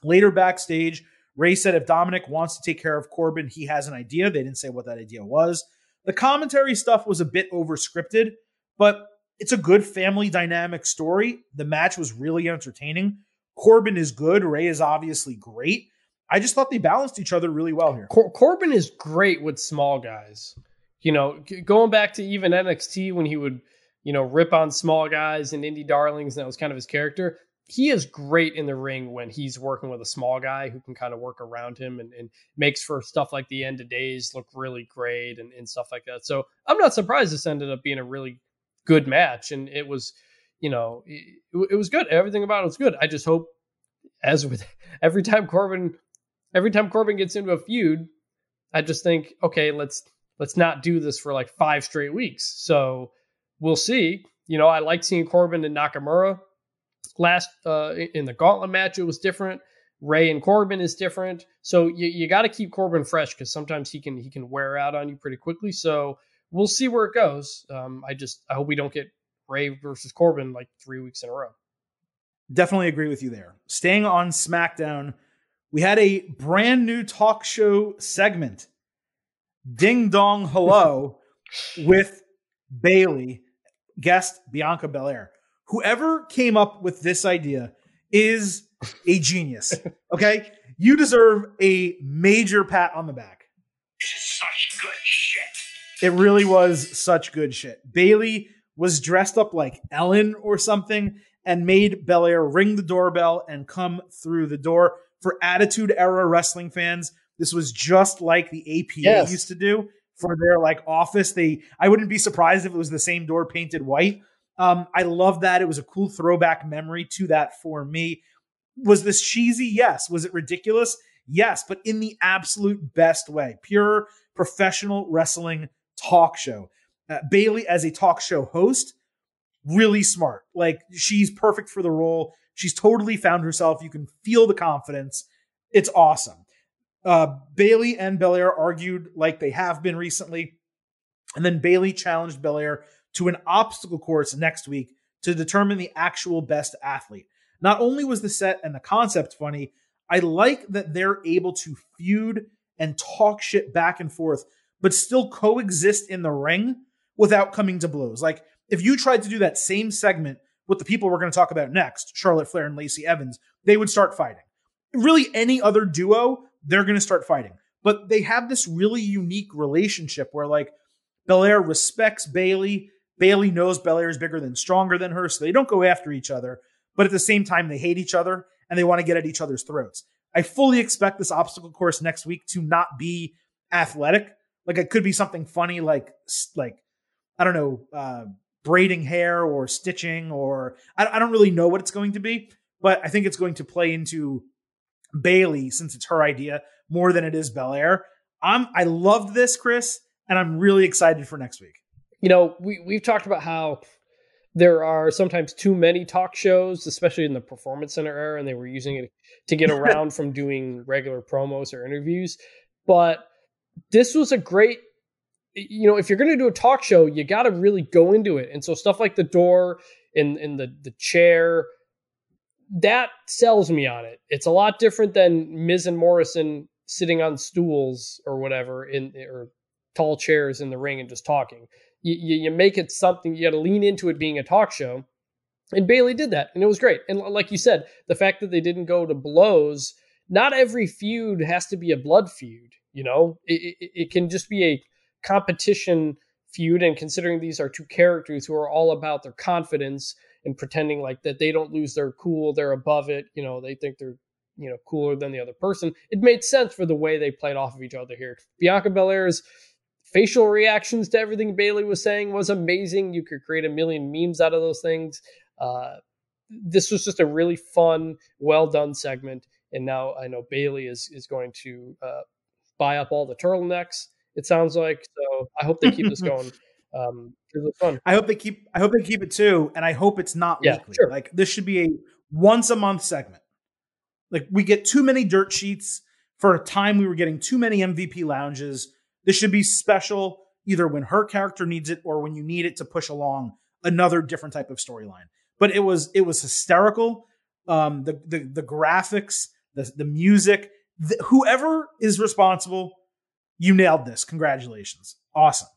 Later backstage, Rey said if Dominic wants to take care of Corbin, he has an idea. They didn't say what that idea was. The commentary stuff was a bit over scripted, but it's a good family dynamic story. The match was really entertaining. Corbin is good. Rey is obviously great. I just thought they balanced each other really well here. Cor- Corbin is great with small guys. You know, going back to even NXT when he would, you know, rip on small guys and indie darlings, and that was kind of his character. He is great in the ring when he's working with a small guy who can kind of work around him and, and makes for stuff like the end of days look really great and, and stuff like that. So I'm not surprised this ended up being a really good match. And it was, you know, it, it was good. Everything about it was good. I just hope, as with every time Corbin every time Corbin gets into a feud, I just think, okay, let's let's not do this for like five straight weeks. So we'll see. You know, I like seeing Corbin and Nakamura. Last uh, in the Gauntlet match, it was different. Rey and Corbin is different. So you, you got to keep Corbin fresh because sometimes he can he can wear out on you pretty quickly. So we'll see where it goes. Um, I just I hope we don't get Rey versus Corbin like three weeks in a row. Definitely agree with you there. Staying on SmackDown, we had a brand new talk show segment, Ding Dong Hello, with Bayley, guest Bianca Belair. Whoever came up with this idea is a genius. Okay? You deserve a major pat on the back. This is such good shit. It really was such good shit. Bayley was dressed up like Ellen or something and made Belair ring the doorbell and come through the door for Attitude Era wrestling fans, this was just like the APA yes. used to do for their like office. They I wouldn't be surprised if it was the same door painted white. Um, I love that. It was a cool throwback memory to that for me. Was this cheesy? Yes. Was it ridiculous? Yes, but in the absolute best way. Pure professional wrestling talk show. Uh, Bayley as a talk show host, really smart. Like she's perfect for the role. She's totally found herself. You can feel the confidence. It's awesome. Uh, Bayley and Belair argued like they have been recently. And then Bayley challenged Belair to an obstacle course next week to determine the actual best athlete. Not only was the set and the concept funny, I like that they're able to feud and talk shit back and forth, but still coexist in the ring without coming to blows. Like, if you tried to do that same segment with the people we're going to talk about next, Charlotte Flair and Lacey Evans, they would start fighting. Really, any other duo, they're going to start fighting. But they have this really unique relationship where, like, Belair respects Bayley. Bayley knows Belair is bigger than stronger than her, so they don't go after each other. But at the same time, they hate each other and they want to get at each other's throats. I fully expect this obstacle course next week to not be athletic. Like it could be something funny, like like I don't know, uh, braiding hair or stitching or I, I don't really know what it's going to be, but I think it's going to play into Bayley since it's her idea more than it is Belair. I'm I loved this, Chris, and I'm really excited for next week. You know, we we've talked about how there are sometimes too many talk shows, especially in the performance center era, and they were using it to get around from doing regular promos or interviews. But this was a great you know, if you're going to do a talk show, you got to really go into it. And so stuff like the door and, and the, the chair, that sells me on it. It's a lot different than Miz and Morrison sitting on stools or whatever in or tall chairs in the ring and just talking. You, you, you make it something, you got to lean into it being a talk show. And Bayley did that, and it was great. And like you said, the fact that they didn't go to blows, not every feud has to be a blood feud. You know, it, it, it can just be a competition feud and considering these are two characters who are all about their confidence and pretending like that they don't lose their cool they're above it you know they think they're you know cooler than the other person it made sense for the way they played off of each other here. Bianca belair's facial reactions to everything Bayley was saying was amazing. You could create a million memes out of those things. Uh, this was just a really fun well done segment and now i know Bayley is is going to uh, buy up all the turtlenecks it sounds like. So I hope they keep this going. Um, it's fun. I hope they keep. I hope they keep it too, and I hope it's not yeah, weekly. Sure. Like this should be a once a month segment. Like we get too many dirt sheets for a time. We were getting too many MVP lounges. This should be special, either when her character needs it or when you need it to push along another different type of storyline. But it was it was hysterical. Um, the the the graphics, the, the music, the, whoever is responsible, you nailed this. Congratulations. Awesome.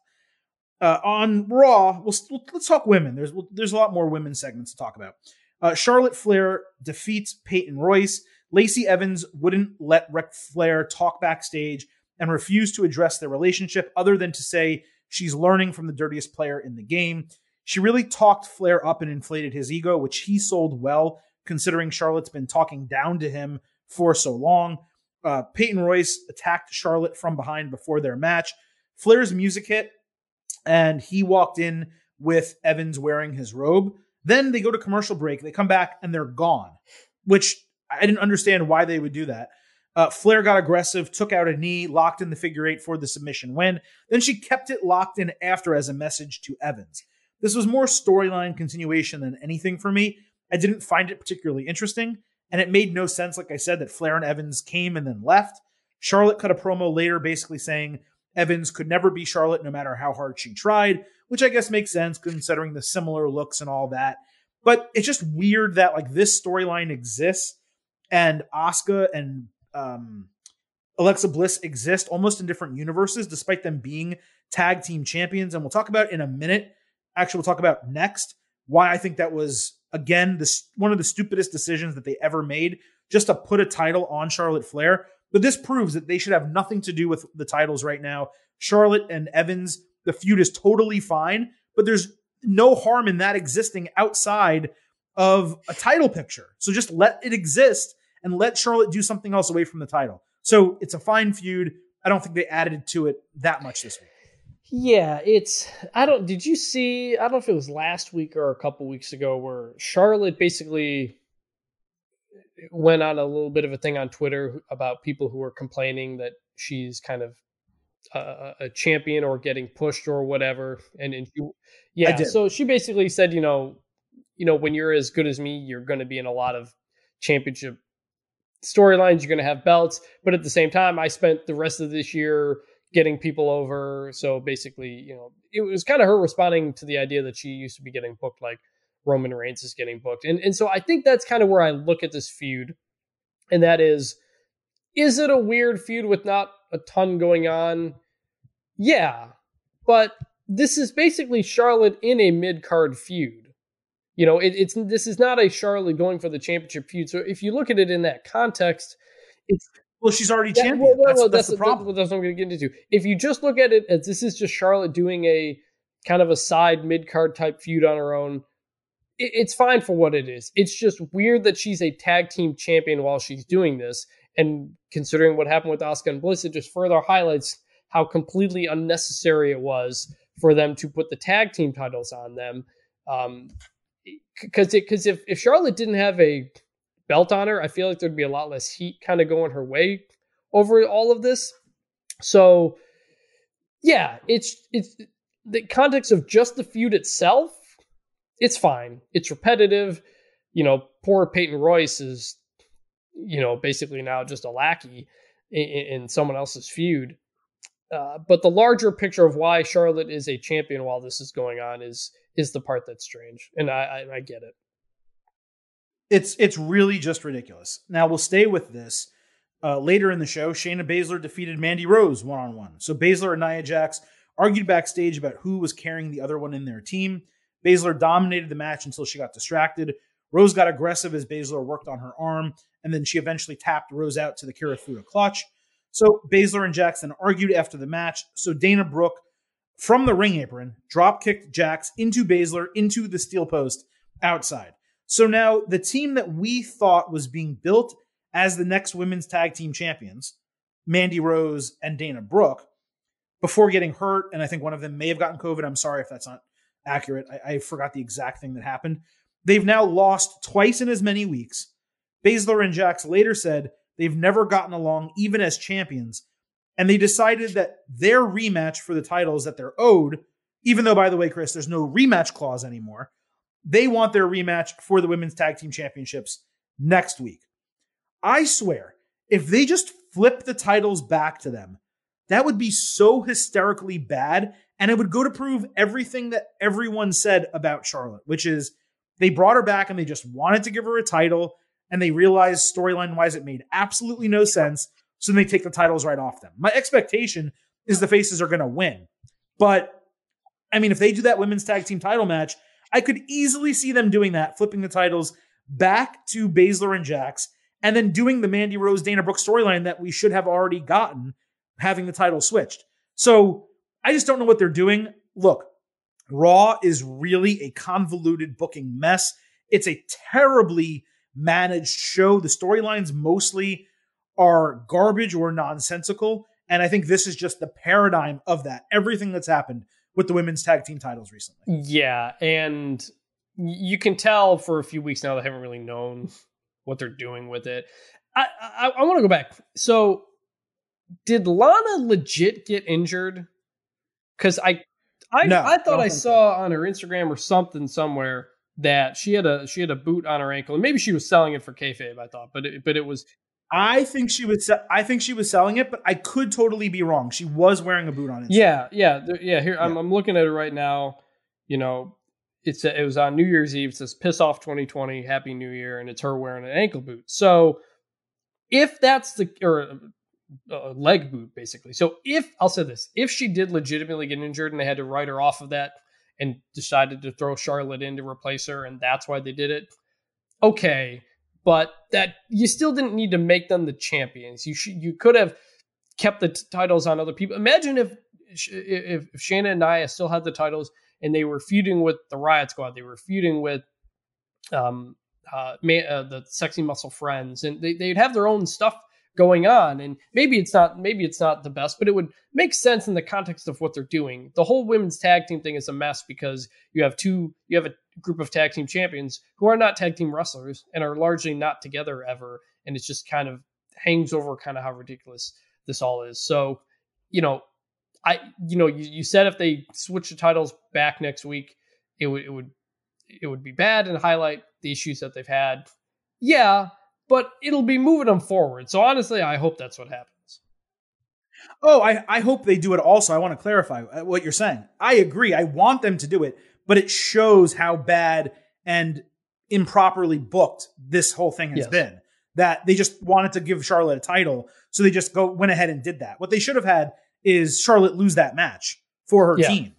Uh, on Raw, we'll, we'll, let's talk women. There's there's a lot more women segments to talk about. Uh, Charlotte Flair defeats Peyton Royce. Lacey Evans wouldn't let Ric Flair talk backstage and refused to address their relationship other than to say she's learning from the dirtiest player in the game. She really talked Flair up and inflated his ego, which he sold well, considering Charlotte's been talking down to him for so long. Uh, Peyton Royce attacked Charlotte from behind before their match. Flair's music hit, and he walked in with Evans wearing his robe. Then they go to commercial break. They come back and they're gone, which I didn't understand why they would do that. Uh, Flair got aggressive, took out a knee, locked in the figure eight for the submission win. Then she kept it locked in after as a message to Evans. This was more storyline continuation than anything for me. I didn't find it particularly interesting, and it made no sense, like I said, that Flair and Evans came and then left. Charlotte cut a promo later basically saying Evans could never be Charlotte no matter how hard she tried, which I guess makes sense considering the similar looks and all that. But it's just weird that like this storyline exists and Asuka and um, Alexa Bliss exist almost in different universes, despite them being tag team champions. And we'll talk about in a minute. Actually, we'll talk about next why I think that was again this one of the stupidest decisions that they ever made, just to put a title on Charlotte Flair. But this proves that they should have nothing to do with the titles right now. Charlotte and Evans, the feud is totally fine, but there's no harm in that existing outside of a title picture. So just let it exist and let Charlotte do something else away from the title. So it's a fine feud. I don't think they added to it that much this week. Yeah, it's I don't did you see I don't know if it was last week or a couple weeks ago where Charlotte basically went on a little bit of a thing on Twitter about people who were complaining that she's kind of a, a champion or getting pushed or whatever. And, and she, yeah so she basically said you know you know when you're as good as me you're going to be in a lot of championship storylines you're going to have belts. But at the same time I spent the rest of this year getting people over. So basically, you know, it was kind of her responding to the idea that she used to be getting booked like Roman Reigns is getting booked. And and so I think that's kind of where I look at this feud. And that is is it a weird feud with not a ton going on? Yeah. But this is basically Charlotte in a mid-card feud. You know, it, it's this is not a Charlotte going for the championship feud. So if you look at it in that context, it's well, she's already yeah, champion. Well, well, that's, well, that's, that's, the problem. That's, what I'm going to get into. If you just look at it as this is just Charlotte doing a kind of a side mid card type feud on her own, it, it's fine for what it is. It's just weird that she's a tag team champion while she's doing this. And considering what happened with Asuka and Bliss, it just further highlights how completely unnecessary it was for them to put the tag team titles on them. Um, because because if, if Charlotte didn't have a belt on her, I feel like there'd be a lot less heat kind of going her way over all of this. So, yeah, it's it's the context of just the feud itself. It's fine. It's repetitive. You know, poor Peyton Royce is, you know, basically now just a lackey in, in someone else's feud. Uh, but the larger picture of why Charlotte is a champion while this is going on is is the part that's strange, and I, I, I get it. It's it's really just ridiculous. Now we'll stay with this. Uh, later in the show, Shayna Baszler defeated Mandy Rose one on one. So Baszler and Nia Jax argued backstage about who was carrying the other one in their team. Baszler dominated the match until she got distracted. Rose got aggressive as Baszler worked on her arm, and then she eventually tapped Rose out to the Kirifuda clutch. So Baszler and Jackson argued after the match. So Dana Brooke, from the ring apron, drop kicked Jax into Baszler into the steel post outside. So now the team that we thought was being built as the next women's tag team champions, Mandy Rose and Dana Brooke, before getting hurt, and I think one of them may have gotten COVID. I'm sorry if that's not accurate. I, I forgot the exact thing that happened. They've now lost twice in as many weeks. Baszler and Jax later said they've never gotten along, even as champions. And they decided that their rematch for the titles that they're owed, even though, by the way, Chris, there's no rematch clause anymore, they want their rematch for the women's tag team championships next week. I swear, if they just flip the titles back to them, that would be so hysterically bad. And it would go to prove everything that everyone said about Charlotte, which is they brought her back and they just wanted to give her a title. and they realized storyline wise it made absolutely no sense. So then they take the titles right off them. My expectation is the faces are going to win. But I mean, if they do that women's tag team title match, I could easily see them doing that, flipping the titles back to Baszler and Jax, and then doing the Mandy Rose Dana Brooke storyline that we should have already gotten, having the title switched. So I just don't know what they're doing. Look, Raw is really a convoluted booking mess. It's a terribly managed show. The storylines mostly are garbage or nonsensical. And I think this is just the paradigm of that. Everything that's happened with the women's tag team titles recently. Yeah. And you can tell for a few weeks now they haven't really known what they're doing with it. I, I, I want to go back. So, did Lana legit get injured? Because I, I, No, I thought I think saw on her Instagram or something somewhere that she had a she had a boot on her ankle, and maybe she was selling it for kayfabe. I thought, but it, but it was I think she was. I think she was selling it, but I could totally be wrong. She was wearing a boot on it. Yeah, yeah, yeah. Here I'm, Yeah. I'm looking at it right now. You know, it's it was on New Year's Eve. It says "Piss off 2020, Happy New Year," and it's her wearing an ankle boot. So, if that's the or a leg boot, basically. So, if I'll say this, if she did legitimately get injured and they had to write her off of that and decided to throw Charlotte in to replace her, and that's why they did it, okay. But that you still didn't need to make them the champions. You should you could have kept the t- titles on other people. Imagine if if, if and Nia still had the titles and they were feuding with the Riot Squad, they were feuding with um uh, uh the Sexy Muscle Friends, and they they'd have their own stuff going on. And maybe it's not maybe it's not the best, but it would make sense in the context of what they're doing. The whole women's tag team thing is a mess because you have two you have a group of tag team champions who are not tag team wrestlers and are largely not together ever, and it's just kind of hangs over kind of how ridiculous this all is. So, you know, I you know, you, you said if they switch the titles back next week, it would it would it would be bad and highlight the issues that they've had. Yeah, but it'll be moving them forward. So honestly, I hope that's what happens. Oh, I, I hope they do it also. I want to clarify uh, what you're saying. I agree. I want them to do it, but it shows how bad and improperly booked this whole thing has Yes. been. That they just wanted to give Charlotte a title, so they just go went ahead and did that. What they should have had is Charlotte lose that match for her Yeah. team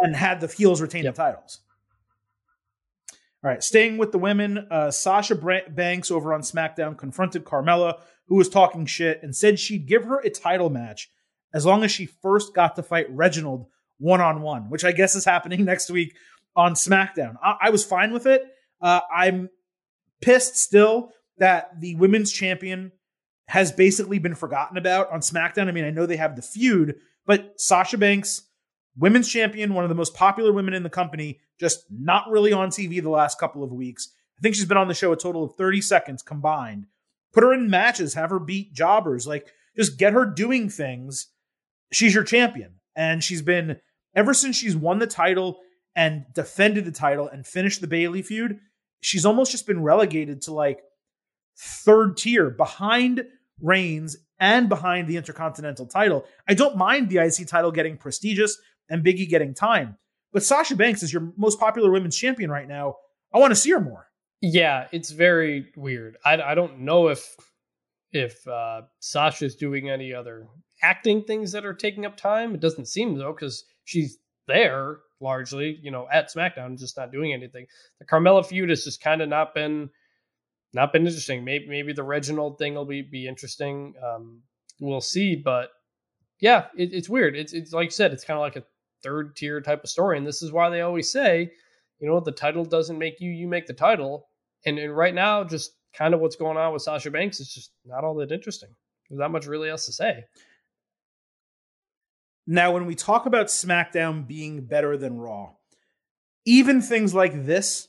and had the heels retain Yep. the titles. All right, staying with the women, uh, Sasha Banks over on SmackDown confronted Carmella, who was talking shit, and said she'd give her a title match as long as she first got to fight Reginald one on one, which I guess is happening next week on SmackDown. I, I was fine with it. Uh, I'm pissed still that the women's champion has basically been forgotten about on SmackDown. I mean, I know they have the feud, but Sasha Banks, women's champion, one of the most popular women in the company, just not really on TV the last couple of weeks. I think she's been on the show a total of 30 seconds combined. Put her in matches, have her beat jobbers, like just get her doing things. She's your champion. And she's been, ever since she's won the title and defended the title and finished the Bayley feud, she's almost just been relegated to like third tier behind Reigns and behind the Intercontinental title. I don't mind the IC title getting prestigious and Biggie getting time, but Sasha Banks is your most popular women's champion right now. I want to see her more. Yeah, it's very weird. I, I don't know if if uh, Sasha's doing any other acting things that are taking up time. It doesn't seem though because she's there largely, you know, at SmackDown, just not doing anything. The Carmella feud has just kind of not been not been interesting. Maybe maybe the Reginald thing will be be interesting. Um, we'll see, but yeah, it, it's weird. It's it's like you said, it's kind of like a third tier type of story, and this is why they always say, you know, the title doesn't make you, you make the title. And and right now, just kind of what's going on with Sasha Banks is just not all that interesting. There's not much really else to say. Now, when we talk about SmackDown being better than Raw, even things like this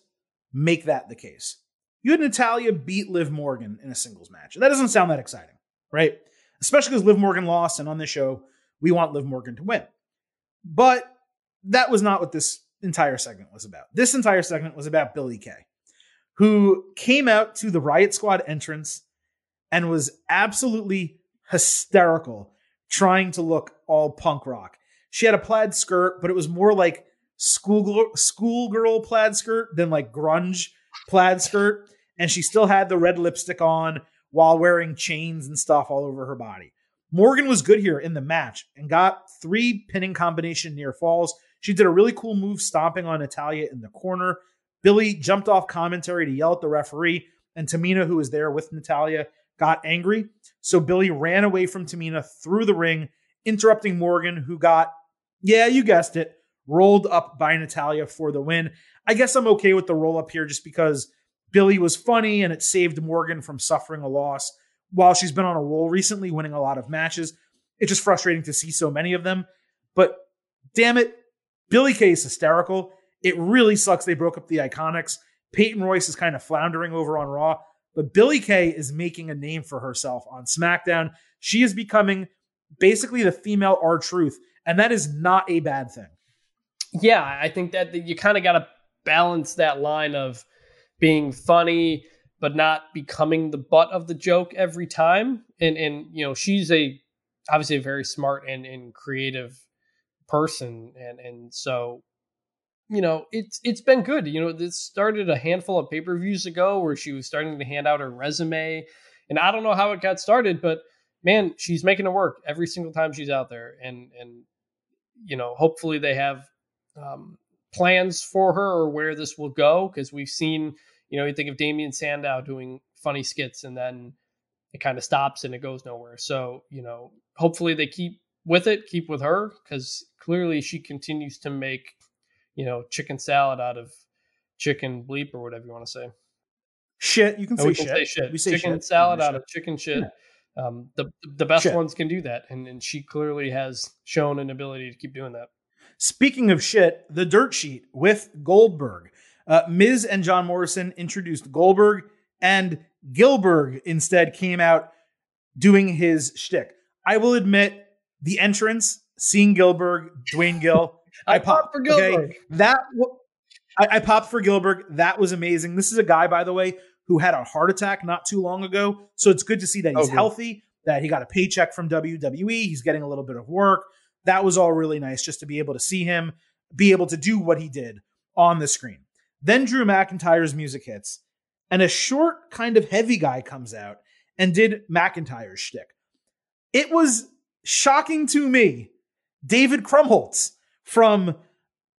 make that the case. You had Natalya beat Liv Morgan in a singles match. And that doesn't sound that exciting, right? Especially because Liv Morgan lost, and on this show, we want Liv Morgan to win. But that was not what this entire segment was about. This entire segment was about Billie Kay, who came out to the Riot Squad entrance and was absolutely hysterical trying to look all punk rock. She had a plaid skirt, but it was more like school schoolgirl plaid skirt than like grunge plaid skirt. and she still had the red lipstick on while wearing chains and stuff all over her body. Morgan was good here in the match and got three pinning combination near falls. She did a really cool move stomping on Natalya in the corner. Billie jumped off commentary to yell at the referee, and Tamina, who was there with Natalya, got angry. So Billie ran away from Tamina through the ring, interrupting Morgan, who got, yeah, you guessed it, rolled up by Natalya for the win. I guess I'm okay with the roll up here just because Billie was funny and it saved Morgan from suffering a loss while she's been on a roll recently, winning a lot of matches. It's just frustrating to see so many of them. But damn it, Billie Kay is hysterical. It really sucks they broke up the Iconics. Peyton Royce is kind of floundering over on Raw, but Billie Kay is making a name for herself on SmackDown. She is becoming basically the female R-Truth, and that is not a bad thing. Yeah, I think that you kind of got to balance that line of being funny but not becoming the butt of the joke every time. And and you know, she's a obviously a very smart and, and creative person and and so you know, it's it's been good. You know, this started a handful of pay-per-views ago where she was starting to hand out her resume. And I don't know how it got started, but man, she's making it work every single time she's out there. And and you know, hopefully they have um, plans for her or where this will go because we've seen, you know, you think of Damien Sandow doing funny skits and then it kind of stops and it goes nowhere. So, you know, hopefully they keep with it, keep with her because clearly she continues to make, you know, chicken salad out of chicken bleep or whatever you want to say. Shit, you can, say, can shit. say shit. We say chicken shit. salad out shit. of chicken shit. Um, the the best Shit. ones can do that, and, and she clearly has shown an ability to keep doing that. Speaking of shit, the dirt sheet with Goldberg. Uh, Miz and John Morrison introduced Goldberg, and Gillberg instead came out doing his shtick. I will admit, the entrance, seeing Gillberg, Duane Gill, I, popped for okay? Gillberg. That w- I, I popped for Gillberg. That was amazing. This is a guy, by the way, who had a heart attack not too long ago. So it's good to see that oh, he's Oh, healthy, that he got a paycheck from WWE. He's getting a little bit of work. That was all really nice just to be able to see him be able to do what he did on the screen. Then Drew McIntyre's music hits, and a short, kind of heavy guy comes out and did McIntyre's shtick. It was shocking to me. David Krumholtz from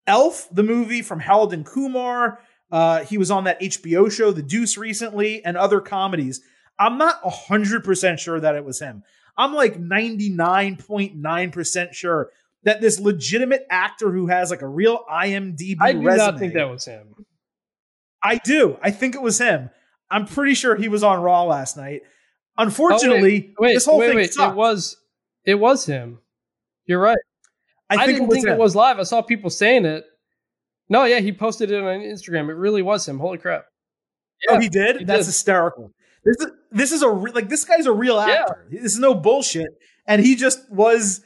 Elf, the movie from Harold and Kumar. Uh, he was on that HBO show, The Deuce, recently, and other comedies. I'm not 100% sure that it was him. I'm like 99.9% sure that this legitimate actor who has like a real IMDb I do resume. not think that was him. I do. I think it was him. I'm pretty sure he was on Raw last night. Unfortunately, Oh, Wait, this whole wait, thing wait. sucked. It was it was him. You're right. I I, didn't it think him. it was live. I saw people saying it. No, yeah, he posted it on Instagram. It really was him. Holy crap! oh, Yeah, he did. he That's did. hysterical. This is this is a re- like this guy's a real Yeah. actor. This is no bullshit, and he just was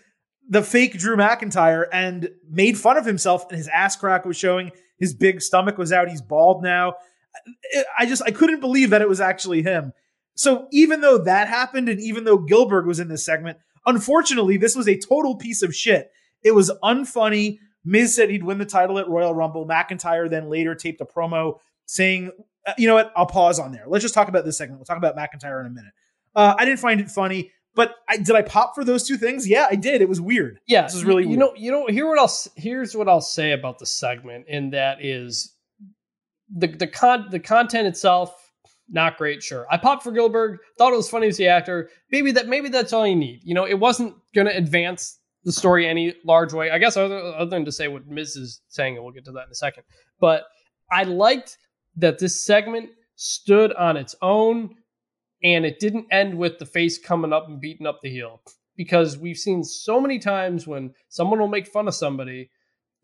the fake Drew McIntyre and made fun of himself. And his ass crack was showing. His big stomach was out. He's bald now. I- I just I couldn't believe that it was actually him. So even though that happened, and even though Gillberg was in this segment, unfortunately, this was a total piece of shit. It was unfunny. Miz said he'd win the title at Royal Rumble. McIntyre then later taped a promo saying, uh, "You know what? I'll pause on there. Let's just talk about this segment. We'll talk about McIntyre in a minute." Uh, I didn't find it funny, but I, did I pop for those two things? Yeah, I did. It was weird. Yeah, This is really you, weird. know. You know. Here what else? Here's what I'll say about the segment, and that is the the con the content itself not great. Sure, I popped for Gillberg. Thought it was funny as the actor. Maybe that maybe that's all you need. You know, it wasn't going to advance the story any large way. I guess other other than to say what Miz is saying, and we'll get to that in a second. But I liked that this segment stood on its own and it didn't end with the face coming up and beating up the heel because we've seen so many times when someone will make fun of somebody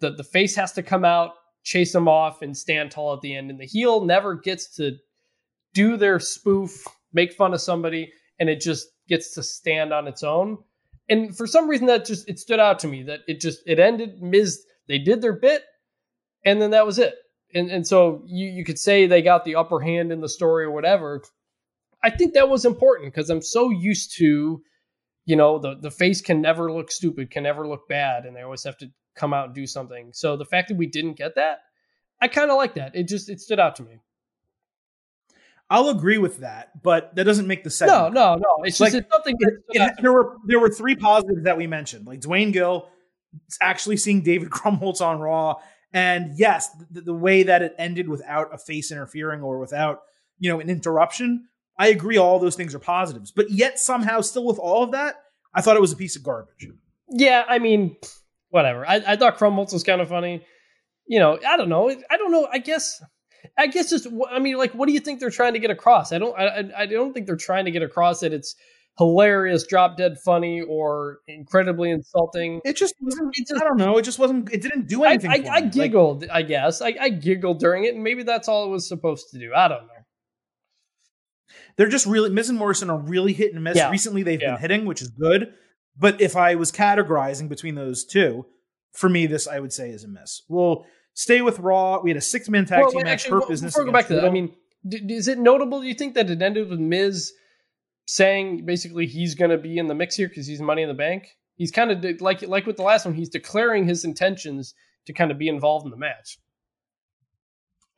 that the face has to come out chase them off and stand tall at the end and the heel never gets to do their spoof make fun of somebody and it just gets to stand on its own and for some reason that just it stood out to me that it just it ended Miz they did their bit and then that was it and and so you you could say they got the upper hand in the story or whatever I think that was important because I'm so used to, you know, the the face can never look stupid, can never look bad, and they always have to come out and do something. So the fact that we didn't get that, I kind of like that. It just it stood out to me. I'll agree with that, but that doesn't make the sense. No, no, no. It's just Like, it's something. It- it- there were there were three positives that we mentioned, like Duane Gill actually seeing David Krumholtz on Raw, and yes, the, the way that it ended without a face interfering or without you know an interruption. I agree, all those things are positives, but yet somehow, still with all of that, I thought it was a piece of garbage. Yeah, I mean, whatever. I, I thought Krumholtz was kind of funny. You know, I don't know. I don't know. I guess. I guess just. I mean, like, what do you think they're trying to get across? I don't. I, I- I don't think they're trying to get across that it's hilarious, drop dead funny, or incredibly insulting. It just wasn't. It just- I don't know. It just wasn't. It didn't do anything. I, for I me. Like, giggled. I guess I, I giggled during it, and maybe that's all it was supposed to do. I don't know. they're just really Miz and Morrison are really hit and miss. Yeah. Recently, they've Yeah. been hitting, which is good. But if I was categorizing between those two, for me, this I would say is a miss. We'll stay with Raw. We had a six man tag Well, team match. actually, Hurt well, business. Before we go back to that, I mean, d- is it notable? Do you think that it ended with Miz saying basically he's going to be in the mix here because he's Money in the Bank? He's kind of de- like like with the last one, he's declaring his intentions to kind of be involved in the match.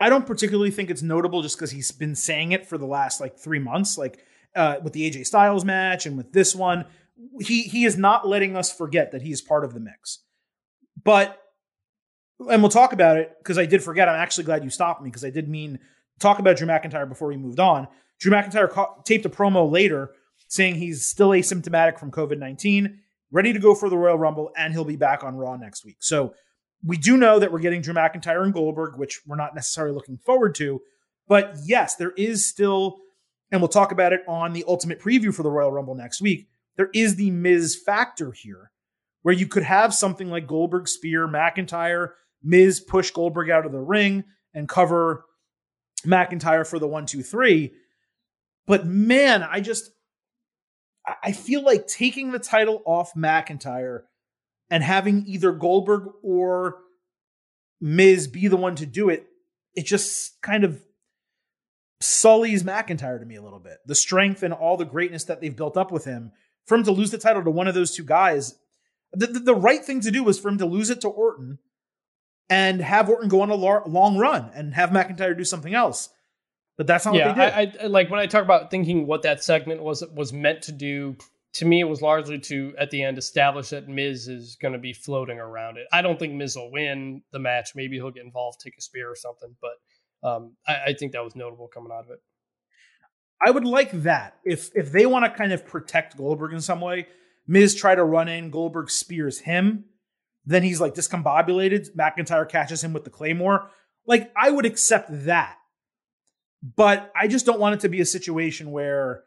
I don't particularly think it's notable just because he's been saying it for the last like three months, like uh, with the AJ Styles match and with this one. He he is not letting us forget that he is part of the mix. But and we'll talk about it because I did forget. I'm actually glad you stopped me because I did mean talk about Drew McIntyre before we moved on. Drew McIntyre ca- taped a promo later saying he's still asymptomatic from COVID 19, ready to go for the Royal Rumble, and he'll be back on Raw next week. So we do know that we're getting Drew McIntyre and Goldberg, which we're not necessarily looking forward to. But yes, there is still, and we'll talk about it on the ultimate preview for the Royal Rumble next week. There is the Miz factor here, where you could have something like Goldberg spear, McIntyre, Miz push Goldberg out of the ring and cover McIntyre for the one, two, three. But man, I just I- feel like taking the title off McIntyre and having either Goldberg or Miz be the one to do it, it just kind of sullies McIntyre to me a little bit. The strength and all the greatness that they've built up with him, for him to lose the title to one of those two guys, the, the, the right thing to do was for him to lose it to Orton and have Orton go on a lar- long run and have McIntyre do something else. But that's not yeah, what they did. I, I like when I talk about thinking what that segment was was meant to do. To me, it was largely to at the end establish that Miz is going to be floating around it. I don't think Miz will win the match. Maybe he'll get involved, take a spear or something. But um, I, I think that was notable coming out of it. I would like that. If if they want to kind of protect Goldberg in some way, Miz try to run in, Goldberg spears him, then he's like discombobulated. McIntyre catches him with the claymore. Like I would accept that, but I just don't want it to be a situation where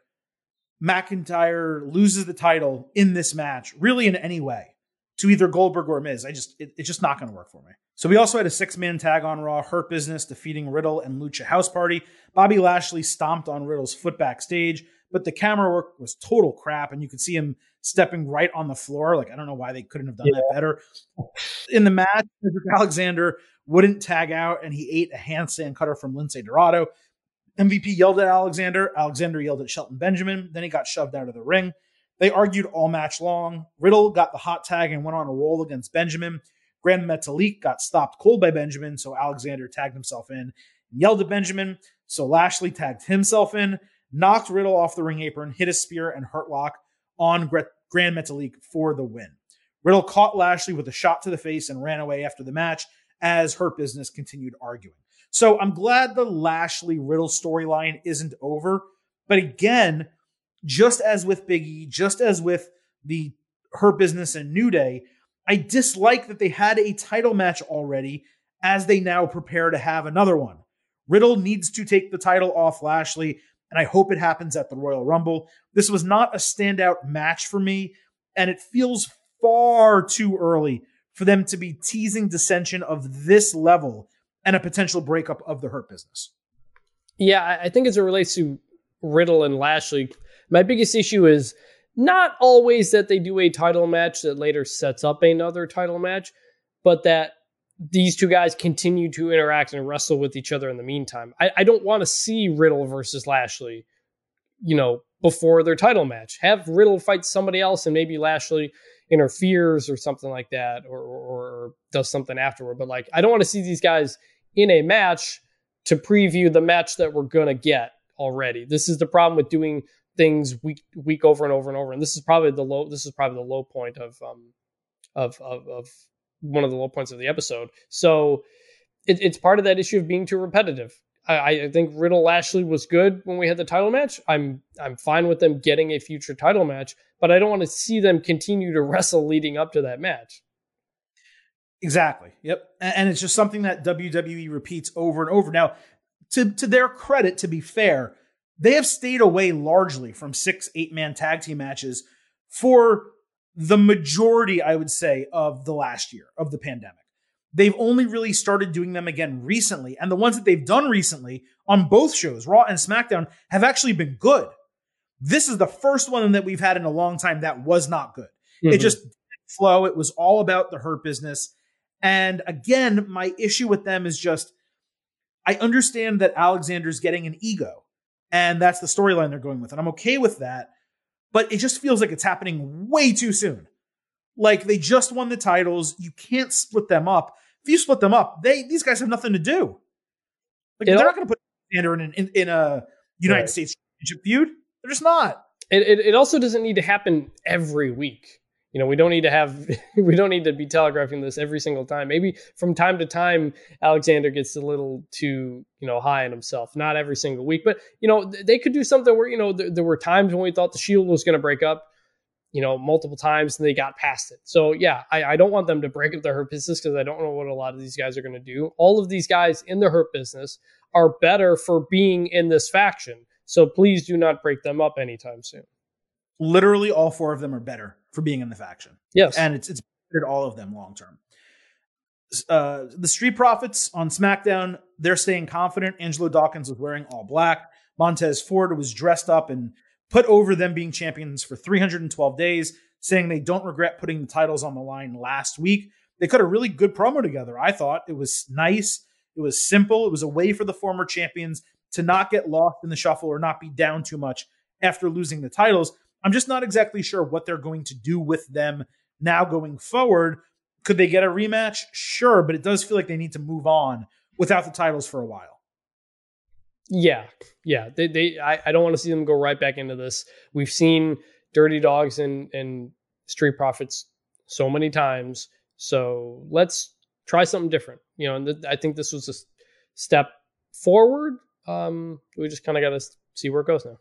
McIntyre loses the title in this match, really in any way, to either Goldberg or Miz. I just it, it's just not going to work for me. So we also had a six man tag on Raw, Hurt Business defeating Riddle and Lucha House Party. Bobby Lashley stomped on Riddle's foot backstage, but the camera work was total crap, and you could see him stepping right on the floor. Like I don't know why they couldn't have done that better. In the match, Cedric Alexander wouldn't tag out, and he ate a handstand cutter from Lince Dorado. MVP yelled at Alexander. Alexander yelled at Shelton Benjamin. Then he got shoved out of the ring. They argued all match long. Riddle got the hot tag and went on a roll against Benjamin. Gran Metalik got stopped cold by Benjamin, so Alexander tagged himself in and yelled at Benjamin. So Lashley tagged himself in, knocked Riddle off the ring apron, hit a spear and hurt lock on Gre- Gran Metalik for the win. Riddle caught Lashley with a shot to the face and ran away after the match as Hurt Business continued arguing. So I'm glad the Lashley Riddle storyline isn't over. But again, just as with Biggie, just as with the Hurt Business and New Day, I dislike that they had a title match already as they now prepare to have another one. Riddle needs to take the title off Lashley, and I hope it happens at the Royal Rumble. This was not a standout match for me, and it feels far too early for them to be teasing dissension of this level and a potential breakup of the Hurt Business. Yeah, I- think as it relates to Riddle and Lashley, my biggest issue is not always that they do a title match that later sets up another title match, but that these two guys continue to interact and wrestle with each other in the meantime. I, I don't want to see Riddle versus Lashley, you know, before their title match. Have Riddle fight somebody else and maybe Lashley interferes or something like that or, or, or does something afterward. But like, I don't want to see these guys in a match to preview the match that we're going to get already. This is the problem with doing things week week over and over and over. And this is probably the low. This is probably the low point of um of of, of one of the low points of the episode. So it, it's part of that issue of being too repetitive. I, I think Riddle Lashley was good when we had the title match. I'm I'm fine with them getting a future title match, but I don't want to see them continue to wrestle leading up to that match. Exactly. Yep. And it's just something that WWE repeats over and over. Now, to to their credit, to be fair, they have stayed away largely from six, eight man tag team matches for the majority, I would say, of the last year of the pandemic. They've only really started doing them again recently. And the ones that they've done recently on both shows, Raw and SmackDown, have actually been good. This is the first one that we've had in a long time that was not good. Mm-hmm. It just flow. It was all about the hurt business. And again, my issue with them is just I understand that Alexander's getting an ego, and that's the storyline they're going with. And I'm okay with that but it just feels like it's happening way too soon. Like they just won the titles. You can't split them up. If you split them up, they these guys have nothing to do. Like they're not going to put Sander in, in, in a United right. States Championship feud. They're just not. It, it, it also doesn't need to happen every week you know we don't need to have we don't need to be telegraphing this every single time. Maybe from time to time alexander gets a little too you know high on himself. Not every single week but you know they could do something where you know there, there were times when we thought the shield was going to break up you know multiple times and they got past it. So yeah i, I don't want them to break up the hurt business because i don't know what a lot of these guys are going to do. All of these guys in the hurt business are better for being in this faction. So please do not break them up anytime soon. Literally all four of them are better for being in the faction. Yes. And it's it's all of them long term. Uh, the Street Profits on SmackDown, they're staying confident. Angelo Dawkins was wearing all black. Montez Ford was dressed up and put over them being champions for 312 days, saying they don't regret putting the titles on the line last week. They cut a really good promo together. I thought it was nice. It was simple. It was a way for the former champions to not get lost in the shuffle or not be down too much after losing the titles. I'm just not exactly sure what they're going to do with them now going forward. Could they get a rematch? Sure, but it does feel like they need to move on without the titles for a while. Yeah, yeah. They, they I, I don't want to see them go right back into this. We've seen Dirty Dawgs and and Street Profits so many times. So let's try something different. You know, and th- I think this was a step forward. Um, we just kind of got to see where it goes now.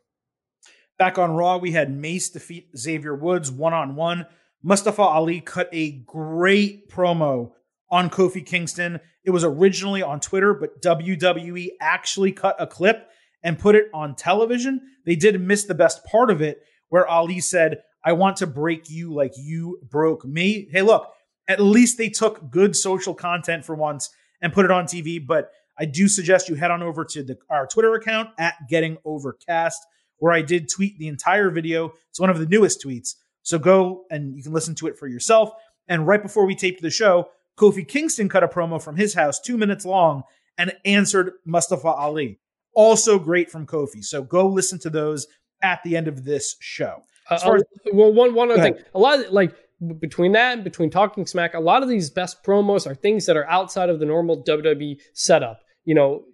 Back on Raw, we had Mace defeat Xavier Woods one on one. Mustafa Ali cut a great promo on Kofi Kingston. It was originally on Twitter, but WWE actually cut a clip and put it on television. They did miss the best part of it, where Ali said, I want to break you like you broke me. Hey, look, at least they took good social content for once and put it on TV. But I do suggest you head on over to the, our Twitter account at Getting Overcast where I did tweet the entire video. It's one of the newest tweets. So go and you can listen to it for yourself. And right before we taped the show, Kofi Kingston cut a promo from his house, two minutes long, and answered Mustafa Ali. Also great from Kofi. So go listen to those at the end of this show. Uh, as, well, one one other thing, a lot of like between that and between talking smack, a lot of these best promos are things that are outside of the normal WWE setup. You know,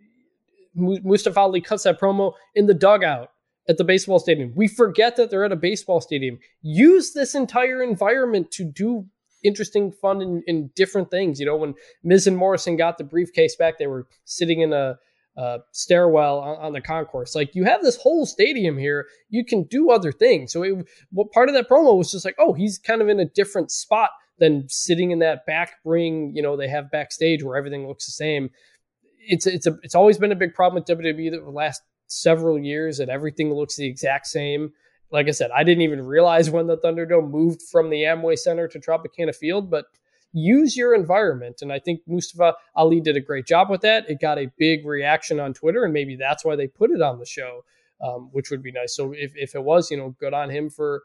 Mustafa Ali cuts that promo in the dugout at the baseball stadium. We forget that they're at a baseball stadium. Use this entire environment to do interesting, fun, and, and different things. You know, when Miz and Morrison got the briefcase back, they were sitting in a, a stairwell on, on, the concourse. Like you have this whole stadium here, you can do other things. So it, what part of that promo was just like, oh, he's kind of in a different spot than sitting in that back ring. You know, they have backstage where everything looks the same. It's it's a it's always been a big problem with WWE the last several years and everything looks the exact same. Like I said, I didn't even realize when the Thunderdome moved from the Amway Center to Tropicana Field, but use your environment. And I think Mustafa Ali did a great job with that. It got a big reaction on Twitter, and maybe that's why they put it on the show, um, which would be nice. So if, if it was, you know, good on him for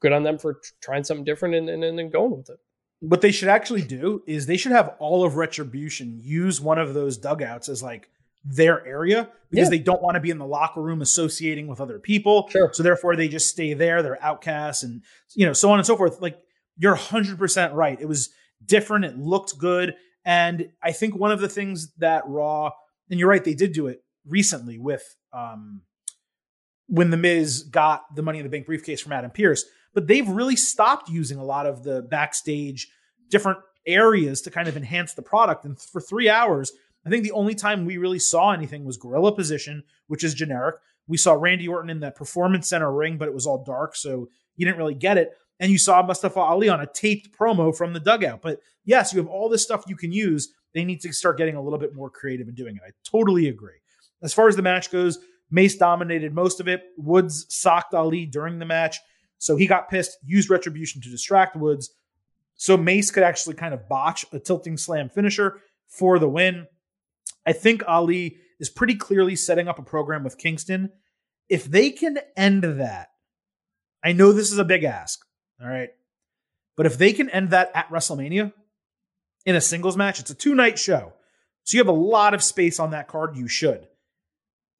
good on them for trying something different and, and, and going with it. What they should actually do is they should have all of Retribution use one of those dugouts as like their area because yeah. they don't want to be in the locker room associating with other people. Sure. So therefore they just stay there. They're outcasts and you know, so on and so forth. Like you're 100% right. It was different. It looked good. And I think one of the things that Raw, and you're right, they did do it. recently with um, when the Miz got the Money in the Bank briefcase from Adam Pearce, but they've really stopped using a lot of the backstage different areas to kind of enhance the product. And for three hours, I think the only time we really saw anything was gorilla position, which is generic. We saw Randy Orton in the performance center ring, but it was all dark, so you didn't really get it. And you saw Mustafa Ali on a taped promo from the dugout. But yes, you have all this stuff you can use. They need to start getting a little bit more creative in doing it. I totally agree. As far as the match goes, Mace dominated most of it. Woods socked Ali during the match. So he got pissed, used retribution to distract Woods. So Mace could actually kind of botch a tilting slam finisher for the win. I think Ali is pretty clearly setting up a program with Kingston. If they can end that, I know this is a big ask, all right? But if they can end that at WrestleMania in a singles match, it's a two night show. So you have a lot of space on that card. You should.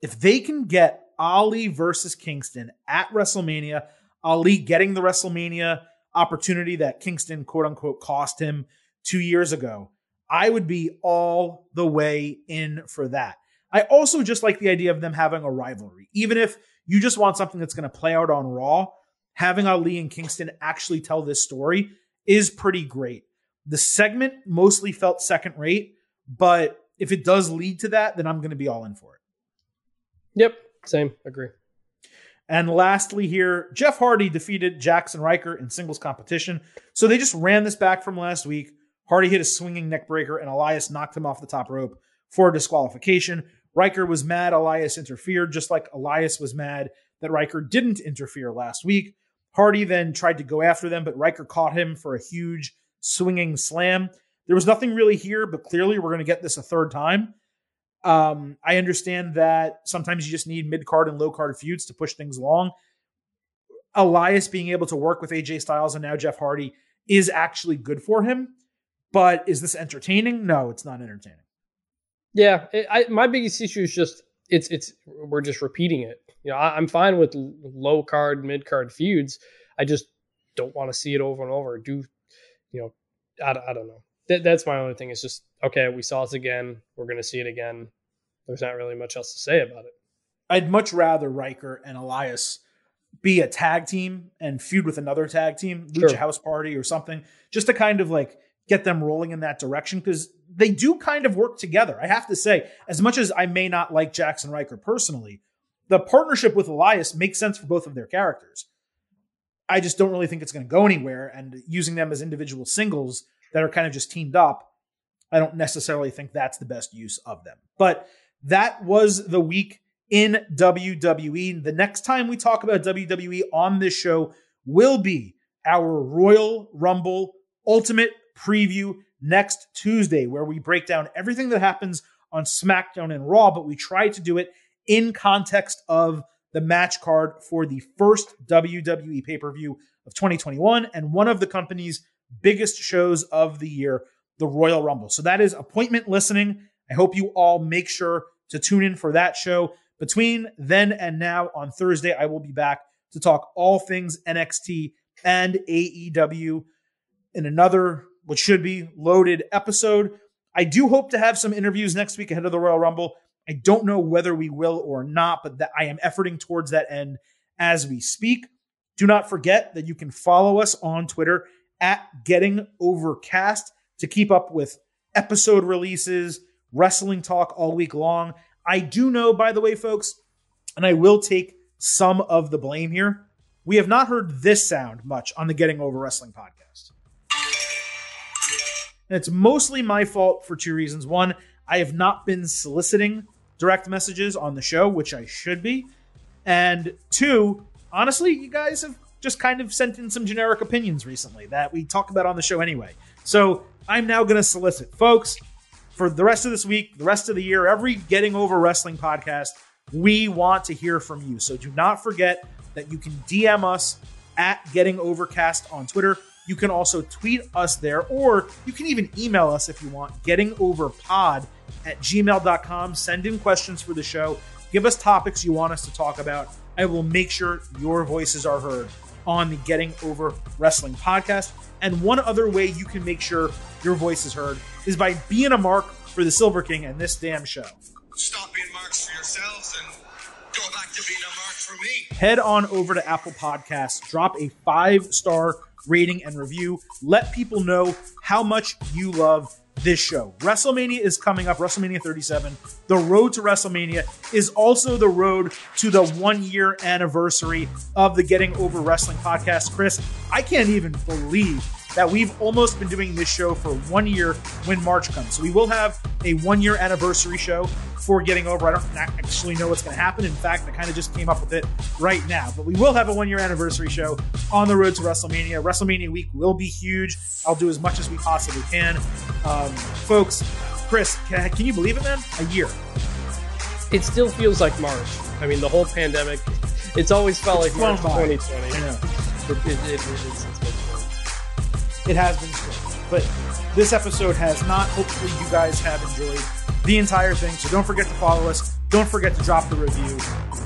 If they can get Ali versus Kingston at WrestleMania, Ali getting the WrestleMania opportunity that Kingston quote unquote cost him two years ago, I would be all the way in for that. I also just like the idea of them having a rivalry. Even if you just want something that's going to play out on Raw, having Ali and Kingston actually tell this story is pretty great. The segment mostly felt second rate, but if it does lead to that, then I'm going to be all in for it. Yep, same, agree. And lastly, here, Jeff Hardy defeated Jaxson Ryker in singles competition. So they just ran this back from last week. Hardy hit a swinging neck breaker, and Elias knocked him off the top rope for disqualification. Ryker was mad Elias interfered, just like Elias was mad that Ryker didn't interfere last week. Hardy then tried to go after them, but Ryker caught him for a huge swinging slam. There was nothing really here, but clearly we're going to get this a third time. Um, I understand that sometimes you just need mid card and low card feuds to push things along. Elias being able to work with AJ Styles and now Jeff Hardy is actually good for him. But is this entertaining? No, it's not entertaining. Yeah, it, I, my biggest issue is just it's it's we're just repeating it. You know, I, am fine with low card, mid card feuds. I just don't want to see it over and over. Do you know? I, I don't know. That, that's my only thing. Is just okay. We saw this again. We're going to see it again. There's not really much else to say about it. I'd much rather Ryker and Elias be a tag team and feud with another tag team, Lucha sure. House Party or something, just to kind of like get them rolling in that direction because they do kind of work together. I have to say, as much as I may not like Jaxson Ryker personally, the partnership with Elias makes sense for both of their characters. I just don't really think it's going to go anywhere. And using them as individual singles that are kind of just teamed up, I don't necessarily think that's the best use of them. But that was the week in WWE. The next time we talk about WWE on this show will be our Royal Rumble Ultimate preview next Tuesday, where we break down everything that happens on SmackDown and Raw, but we try to do it in context of the match card for the first WWE pay per view of 2021 and one of the company's biggest shows of the year, the Royal Rumble. So that is appointment listening. I hope you all make sure to tune in for that show. Between then and now on Thursday, I will be back to talk all things NXT and AEW in another what should be loaded episode. I do hope to have some interviews next week ahead of the Royal Rumble. I don't know whether we will or not, but that I am efforting towards that end as we speak. Do not forget that you can follow us on Twitter at Getting Overcast to keep up with episode releases, wrestling talk all week long. I do know, by the way, folks, and I will take some of the blame here. We have not heard this sound much on the Getting Over Wrestling podcast. And it's mostly my fault for two reasons. One, I have not been soliciting direct messages on the show, which I should be. And two, honestly, you guys have just kind of sent in some generic opinions recently that we talk about on the show anyway. So I'm now going to solicit. Folks, for the rest of this week, the rest of the year, every Getting Over Wrestling podcast, we want to hear from you. So do not forget that you can DM us at Getting Overcast on Twitter. You can also tweet us there, or you can even email us if you want, gettingoverpod at gmail.com. Send in questions for the show. Give us topics you want us to talk about. I will make sure your voices are heard on the Getting Over Wrestling podcast. And one other way you can make sure your voice is heard is by being a mark for the Silver King and this damn show. stop being marks for yourselves and go back to being a mark for me. Head on over to Apple Podcasts, drop a five star rating and review. Let people know how much you love this show. WrestleMania is coming up, WrestleMania 37. The road to WrestleMania is also the road to the one year anniversary of the Getting Over Wrestling podcast. Chris, I can't even believe that we've almost been doing this show for one year when March comes. So we will have a one year anniversary show for getting over. I don't actually know what's going to happen. In fact, I kind of just came up with it right now. But we will have a one year anniversary show on the road to WrestleMania. WrestleMania week will be huge. I'll do as much as we possibly can. Um, folks, Chris, can, can you believe it, man? A year. It still feels like March. I mean, the whole pandemic, it's always felt It's like March by. 2020. I know. It, it, it, it's, it's been fun. It has been strange. But this episode has not. Hopefully, you guys have enjoyed the entire thing. So don't forget to follow us. Don't forget to drop the review.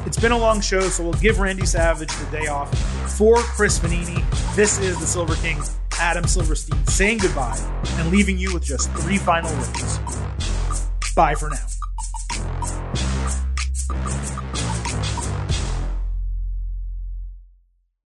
It's been a long show, so we'll give Randy Savage the day off. For Chris Vannini, this is the Silver King, Adam Silverstein, saying goodbye and leaving you with just three final words. Bye for now.